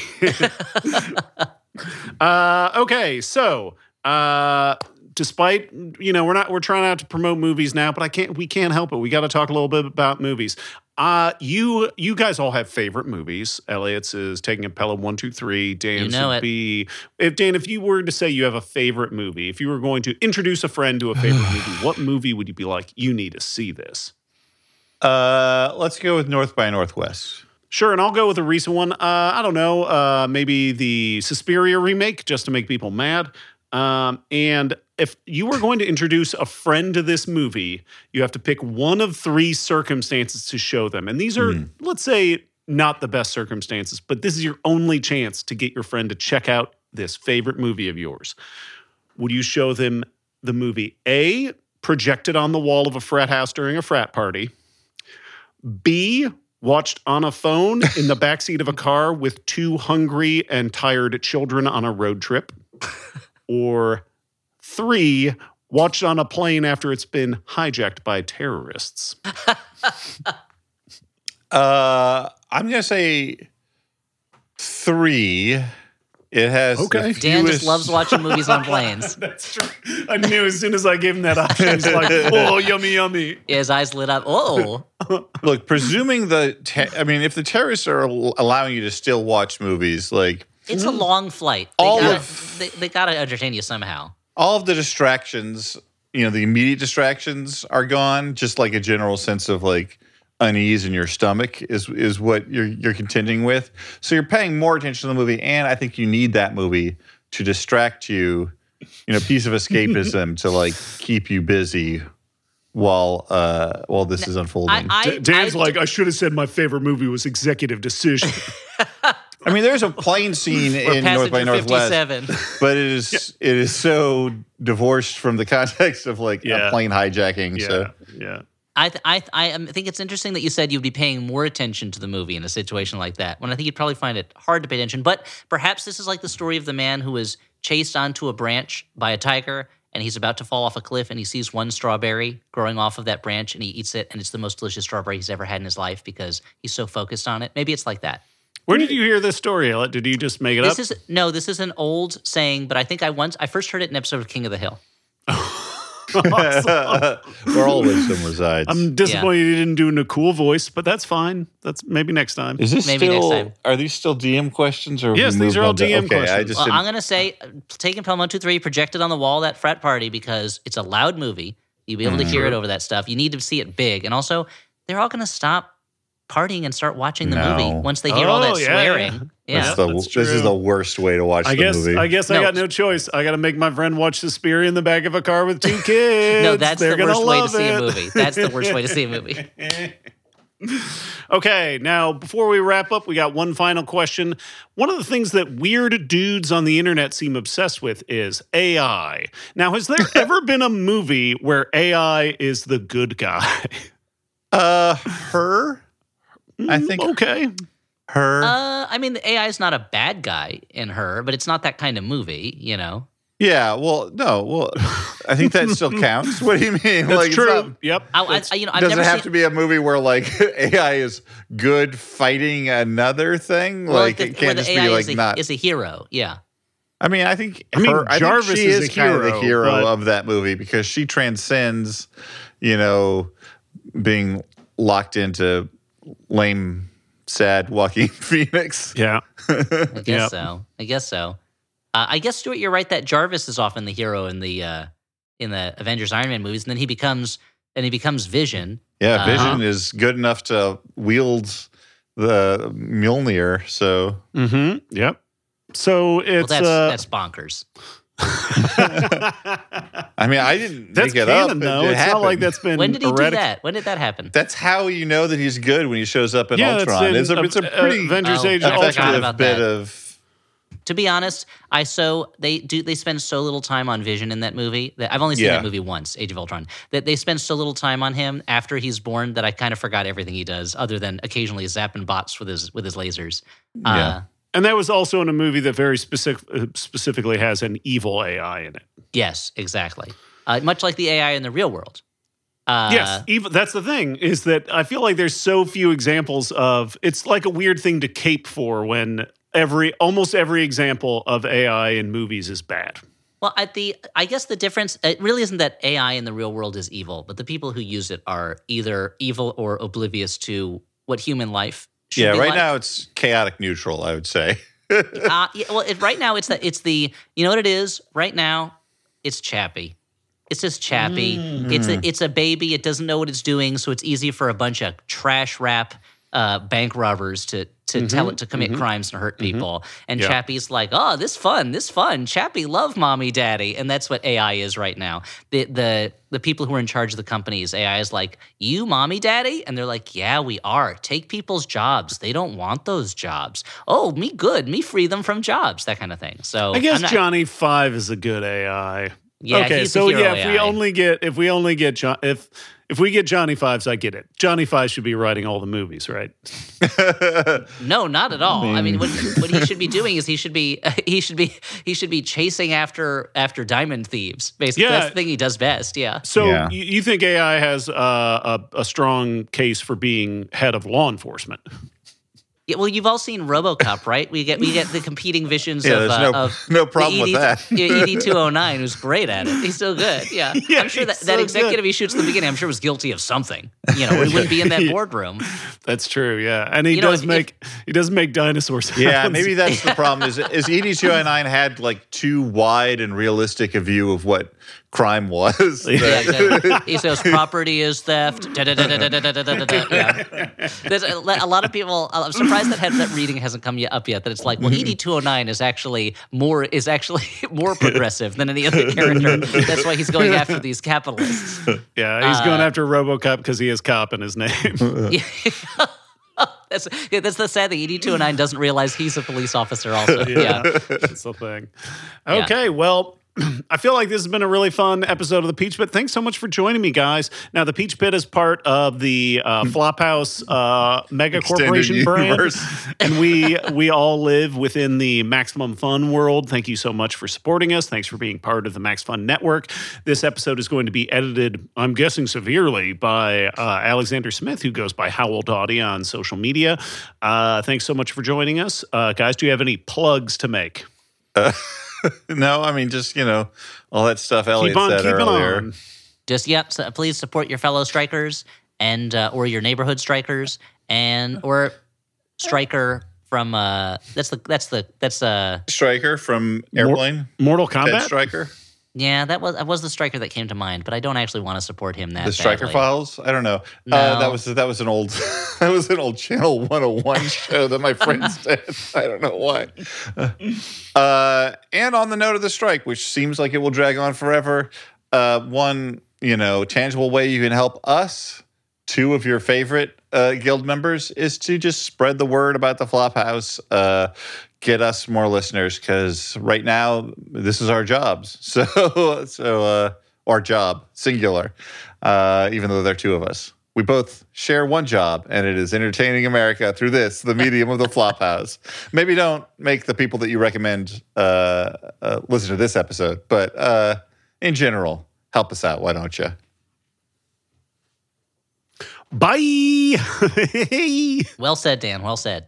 [SPEAKER 1] Uh, okay, so uh, despite you know we're not we're trying not to promote movies now, but I can't we can't help it. We got to talk a little bit about movies. Uh, you you guys all have favorite movies. Elliot's is taking a Pelham one two three. Dan's
[SPEAKER 3] You know
[SPEAKER 1] would
[SPEAKER 3] it.
[SPEAKER 1] be if Dan, if you were to say you have a favorite movie, if you were going to introduce a friend to a favorite movie, what movie would you be like? You need to see this.
[SPEAKER 2] Uh, let's go with North by Northwest.
[SPEAKER 1] Sure, and I'll go with a recent one. Uh, I don't know, uh, maybe the Suspiria remake, just to make people mad. Um, and if you were going to introduce a friend to this movie, you have to pick one of three circumstances to show them. And these are, hmm. let's say, not the best circumstances, but this is your only chance to get your friend to check out this favorite movie of yours. Would you show them the movie A, projected on the wall of a frat house during a frat party? B, watched on a phone in the backseat of a car with two hungry and tired children on a road trip? Or three, watched on a plane after it's been hijacked by terrorists?
[SPEAKER 2] Uh, I'm gonna say three. It has the
[SPEAKER 1] Okay.
[SPEAKER 3] Dan just loves watching movies on planes.
[SPEAKER 1] That's true. I knew as soon as I gave him that option, it's like, oh, yummy, yummy.
[SPEAKER 3] His eyes lit up. Oh,
[SPEAKER 2] Look, presuming the, te- I mean, if the terrorists are allowing you to still watch movies, like
[SPEAKER 3] it's a long flight. They
[SPEAKER 2] All
[SPEAKER 3] gotta,
[SPEAKER 2] of-
[SPEAKER 3] they, they gotta entertain you somehow.
[SPEAKER 2] All of the distractions, you know, the immediate distractions are gone. Just like a general sense of like unease in your stomach is is what you're you're contending with. So you're paying more attention to the movie, and I think you need that movie to distract you. You know, piece of escapism to like keep you busy while uh while this is unfolding.
[SPEAKER 3] I, I,
[SPEAKER 1] D- Dan's
[SPEAKER 3] I-
[SPEAKER 1] like, I should have said my favorite movie was Executive Decision.
[SPEAKER 2] I mean, there's a plane scene in North by Northwest,
[SPEAKER 3] 57.
[SPEAKER 2] but it is it is so divorced from the context of like
[SPEAKER 1] Yeah.
[SPEAKER 2] a plane hijacking.
[SPEAKER 1] yeah,
[SPEAKER 2] So
[SPEAKER 1] yeah.
[SPEAKER 3] I, th- I, th- I um, think it's interesting that you said you'd be paying more attention to the movie in a situation like that. When I think you'd probably find it hard to pay attention. But perhaps this is like the story of the man who was chased onto a branch by a tiger, and he's about to fall off a cliff, and he sees one strawberry growing off of that branch, and he eats it, and it's the most delicious strawberry he's ever had in his life because he's so focused on it. Maybe it's like that.
[SPEAKER 1] Where did you hear this story, Elliot? Did you just make it
[SPEAKER 3] This
[SPEAKER 1] up?
[SPEAKER 3] is no, this is an old saying, but I think I once I first heard it in an episode of King of the Hill.
[SPEAKER 2] where all wisdom resides.
[SPEAKER 1] I'm disappointed you didn't do it in a cool voice, but that's fine. That's maybe next time.
[SPEAKER 2] Is this
[SPEAKER 3] Maybe next
[SPEAKER 2] still?
[SPEAKER 3] time.
[SPEAKER 2] Are these still DM questions or? have
[SPEAKER 1] Yes,
[SPEAKER 2] we
[SPEAKER 1] these
[SPEAKER 2] moved
[SPEAKER 1] are all
[SPEAKER 2] on to-
[SPEAKER 1] DM
[SPEAKER 2] okay, I
[SPEAKER 1] questions.
[SPEAKER 2] just
[SPEAKER 3] Well,
[SPEAKER 2] didn't-
[SPEAKER 3] I'm gonna say, uh, taking Pelham One Two Three projected on the wall at frat party because it's a loud movie. You'll be able to
[SPEAKER 2] Mm-hmm.
[SPEAKER 3] hear it over that stuff. You need to see it big, and also they're all gonna stop partying and start watching the
[SPEAKER 2] No.
[SPEAKER 3] movie once they hear all
[SPEAKER 1] Oh,
[SPEAKER 3] that
[SPEAKER 1] yeah,
[SPEAKER 3] swearing.
[SPEAKER 1] yeah.
[SPEAKER 3] Yeah,
[SPEAKER 2] That's the,
[SPEAKER 1] that's
[SPEAKER 2] this is the worst way to watch
[SPEAKER 1] I
[SPEAKER 2] the
[SPEAKER 1] guess
[SPEAKER 2] movie.
[SPEAKER 1] I guess I
[SPEAKER 3] No.
[SPEAKER 1] got no choice. I got to make my friend watch Suspiria in the back of a car with two kids.
[SPEAKER 3] no, that's
[SPEAKER 1] They're
[SPEAKER 3] the
[SPEAKER 1] gonna
[SPEAKER 3] worst way to
[SPEAKER 1] love
[SPEAKER 3] see a
[SPEAKER 1] it.
[SPEAKER 3] movie. That's the worst way to see a movie.
[SPEAKER 1] Okay, now before we wrap up, we got one final question. One of the things that weird dudes on the internet seem obsessed with is AI. Now, has there ever been a movie where AI is the good guy?
[SPEAKER 2] uh, her. I think
[SPEAKER 1] okay.
[SPEAKER 2] her.
[SPEAKER 3] Uh, I mean, the AI is not a bad guy in her, but it's not that kind of movie, you know.
[SPEAKER 2] yeah. Well, no. Well, I think that still counts. What do you mean?
[SPEAKER 1] That's
[SPEAKER 2] like, it's
[SPEAKER 1] true.
[SPEAKER 2] not-
[SPEAKER 1] yep.
[SPEAKER 3] I, I,
[SPEAKER 1] That's-
[SPEAKER 3] I- you know, I've
[SPEAKER 2] does
[SPEAKER 3] never
[SPEAKER 2] it have
[SPEAKER 3] seen,
[SPEAKER 2] to be a movie where like AI is good fighting another thing?
[SPEAKER 3] well,
[SPEAKER 2] like
[SPEAKER 3] the-
[SPEAKER 2] it can't just
[SPEAKER 3] AI
[SPEAKER 2] be
[SPEAKER 3] is
[SPEAKER 2] like
[SPEAKER 3] a,
[SPEAKER 2] not.
[SPEAKER 3] is a hero. Yeah.
[SPEAKER 2] I mean, I think
[SPEAKER 1] I mean,
[SPEAKER 2] her, I
[SPEAKER 1] Jarvis
[SPEAKER 2] think she
[SPEAKER 1] is
[SPEAKER 2] is,
[SPEAKER 1] a
[SPEAKER 2] kind of the hero
[SPEAKER 1] but-
[SPEAKER 2] of that movie because she transcends, you know, being locked into lame, sad Joaquin Phoenix.
[SPEAKER 1] yeah.
[SPEAKER 3] I guess
[SPEAKER 1] Yep.
[SPEAKER 3] so. I guess so. Uh, I guess Stuart, you're right that Jarvis is often the hero in the uh, in the Avengers Iron Man movies, and then he becomes and he becomes Vision.
[SPEAKER 2] Yeah,
[SPEAKER 3] Uh-huh.
[SPEAKER 2] Vision is good enough to wield the Mjolnir. So
[SPEAKER 1] Mm-hmm. Yep. So
[SPEAKER 3] Well,
[SPEAKER 1] it's
[SPEAKER 3] that's
[SPEAKER 1] uh,
[SPEAKER 3] that's bonkers.
[SPEAKER 2] I mean, I didn't
[SPEAKER 1] that's
[SPEAKER 2] make it up.
[SPEAKER 1] canon
[SPEAKER 2] It-
[SPEAKER 1] though.
[SPEAKER 2] it
[SPEAKER 1] it's not like that's been
[SPEAKER 3] When did he do that? When did that happen?
[SPEAKER 2] That's how you know that he's good when he shows up in
[SPEAKER 1] Yeah, it's
[SPEAKER 2] Ultron.
[SPEAKER 1] in
[SPEAKER 2] it's, a, it's a
[SPEAKER 1] uh,
[SPEAKER 2] pretty
[SPEAKER 1] Avengers
[SPEAKER 3] Oh,
[SPEAKER 1] Age
[SPEAKER 3] I
[SPEAKER 1] of Ultron.
[SPEAKER 2] effective bit
[SPEAKER 3] that.
[SPEAKER 2] of.
[SPEAKER 3] to be honest, I so they do they spend so little time on Vision in that movie that I've only seen
[SPEAKER 2] Yeah.
[SPEAKER 3] that movie once, Age of Ultron. That they spend so little time on him after he's born that I kind of forgot everything he does, other than occasionally zapping bots with his with his lasers. Uh,
[SPEAKER 2] Yeah.
[SPEAKER 1] And that was also in a movie that very specific, uh, specifically has an evil AI in it.
[SPEAKER 3] yes, exactly. Uh, much like the AI in the real world. Uh,
[SPEAKER 1] yes, even that's the thing is that I feel like there's so few examples of it's like a weird thing to cape for when every almost every example of AI in movies is bad.
[SPEAKER 3] Well, at the I guess the difference it really isn't that AI in the real world is evil, but the people who use it are either evil or oblivious to what human life
[SPEAKER 2] Yeah, right
[SPEAKER 3] like.
[SPEAKER 2] now it's chaotic neutral, I would say.
[SPEAKER 3] uh, yeah, well, it, right now it's that it's the you know what it is. Right now, it's Chappie. It's just Chappie. It's a it's a baby. It doesn't know what it's doing, so it's easy for a bunch of trash rap uh, bank robbers to to mm-hmm. tell it to commit mm-hmm. crimes and hurt mm-hmm. people. And
[SPEAKER 1] Yeah.
[SPEAKER 3] Chappie's like, oh, this fun, this fun. Chappie love mommy, daddy, and that's what AI is right now. The the the people who are in charge of the companies, AI is like, you mommy, daddy, and they're like, yeah, we are. Take people's jobs. They don't want those jobs. Oh, me good. Me free them from jobs. That kind of thing. So
[SPEAKER 1] I guess
[SPEAKER 3] not-
[SPEAKER 1] Johnny Five is a good AI.
[SPEAKER 3] Yeah,
[SPEAKER 1] okay, so yeah, if we only get if we only get John if if we get Johnny Fives, I get it. Johnny Fives should be writing all the movies, right?
[SPEAKER 3] No, not at all. I mean, what, what he should be doing is he should be he should be he should be chasing after after diamond thieves. Basically,
[SPEAKER 1] Yeah.
[SPEAKER 3] that's the thing he does best. Yeah.
[SPEAKER 1] So
[SPEAKER 2] Yeah.
[SPEAKER 1] you, you think AI has uh, a, a strong case for being head of law enforcement?
[SPEAKER 3] Yeah, well, you've all seen RoboCop, right? We get we get the competing visions
[SPEAKER 2] Yeah,
[SPEAKER 3] of,
[SPEAKER 2] there's
[SPEAKER 3] uh,
[SPEAKER 2] no-
[SPEAKER 3] of
[SPEAKER 2] no problem
[SPEAKER 3] the
[SPEAKER 2] with that.
[SPEAKER 3] ED two hundred nine, who's great at it. He's still good. Yeah,
[SPEAKER 1] Yeah,
[SPEAKER 3] I'm sure that,
[SPEAKER 1] he's
[SPEAKER 3] that executive
[SPEAKER 1] good.
[SPEAKER 3] he shoots in the beginning, I'm sure was guilty of something. You know, he wouldn't be in that boardroom.
[SPEAKER 1] That's true, yeah. And he
[SPEAKER 3] You know,
[SPEAKER 1] does
[SPEAKER 3] if-
[SPEAKER 1] make he does make dinosaur sounds.
[SPEAKER 2] Yeah, maybe that's the problem. Is is ED two hundred nine had like too wide and realistic a view of what crime was.
[SPEAKER 3] yeah, exactly. He says property is theft. Yeah. There's a, lot of people. Uh, I'm surprised that headset that reading hasn't come yet, up yet. That it's like, well, mm-hmm. ED 209 is actually more is actually more progressive than any other character. That's why he's going after these capitalists.
[SPEAKER 1] Yeah, he's
[SPEAKER 3] uh,
[SPEAKER 1] going after RoboCop because he has cop in his name. Uh-uh. yeah.
[SPEAKER 3] that's yeah, that's the sad thing. ED209 doesn't realize he's a police officer. Also, yeah, yeah.
[SPEAKER 1] that's the thing. Okay, yeah. well, I feel like this has been a really fun episode of the Peach Pit. Thanks so much for joining me, guys. Now, the Peach Pit is part of the uh, Flophouse uh, mega
[SPEAKER 2] Extended
[SPEAKER 1] corporation brand, and we we all live within the Maximum Fun world. Thank you so much for supporting us. Thanks for being part of the Max Fun Network. This episode is going to be edited, I'm guessing, severely by uh, Alexander Smith, who goes by Howell Dottie on social media. Uh, thanks so much for joining us, uh, guys. Do you have any plugs to make?
[SPEAKER 2] no, I mean just you know all that stuff Elliot
[SPEAKER 1] Keep on
[SPEAKER 2] said
[SPEAKER 1] keeping
[SPEAKER 2] earlier.
[SPEAKER 1] on.
[SPEAKER 3] Just yep. So please support your fellow strikers and uh, or your neighborhood strikers and or striker from uh that's the that's the that's uh
[SPEAKER 2] Striker from Airplane.
[SPEAKER 1] Mortal
[SPEAKER 2] Ted
[SPEAKER 1] Kombat.
[SPEAKER 2] Striker.
[SPEAKER 3] Yeah that was that was the striker that came to mind but I don't actually want to support him that
[SPEAKER 2] The Striker
[SPEAKER 3] badly.
[SPEAKER 2] Files. I don't know. Uh,
[SPEAKER 3] No.
[SPEAKER 2] that was that was an old that was an old Channel 101 show that my friends did. I don't know why. Uh, and on the note of the strike, which seems like it will drag on forever, uh, one you know tangible way you can help us, two of your favorite uh, guild members, is to just spread the word about the Flophouse. Uh, get us more listeners because right now this is our jobs. So so uh, our job singular, uh, even though there are two of us. We both share one job, and it is entertaining America through this, the medium of the Flophouse. Maybe don't make the people that you recommend uh, uh, listen to this episode, but uh, in general, help us out. Why don't you?
[SPEAKER 1] Bye.
[SPEAKER 3] well said Dan well said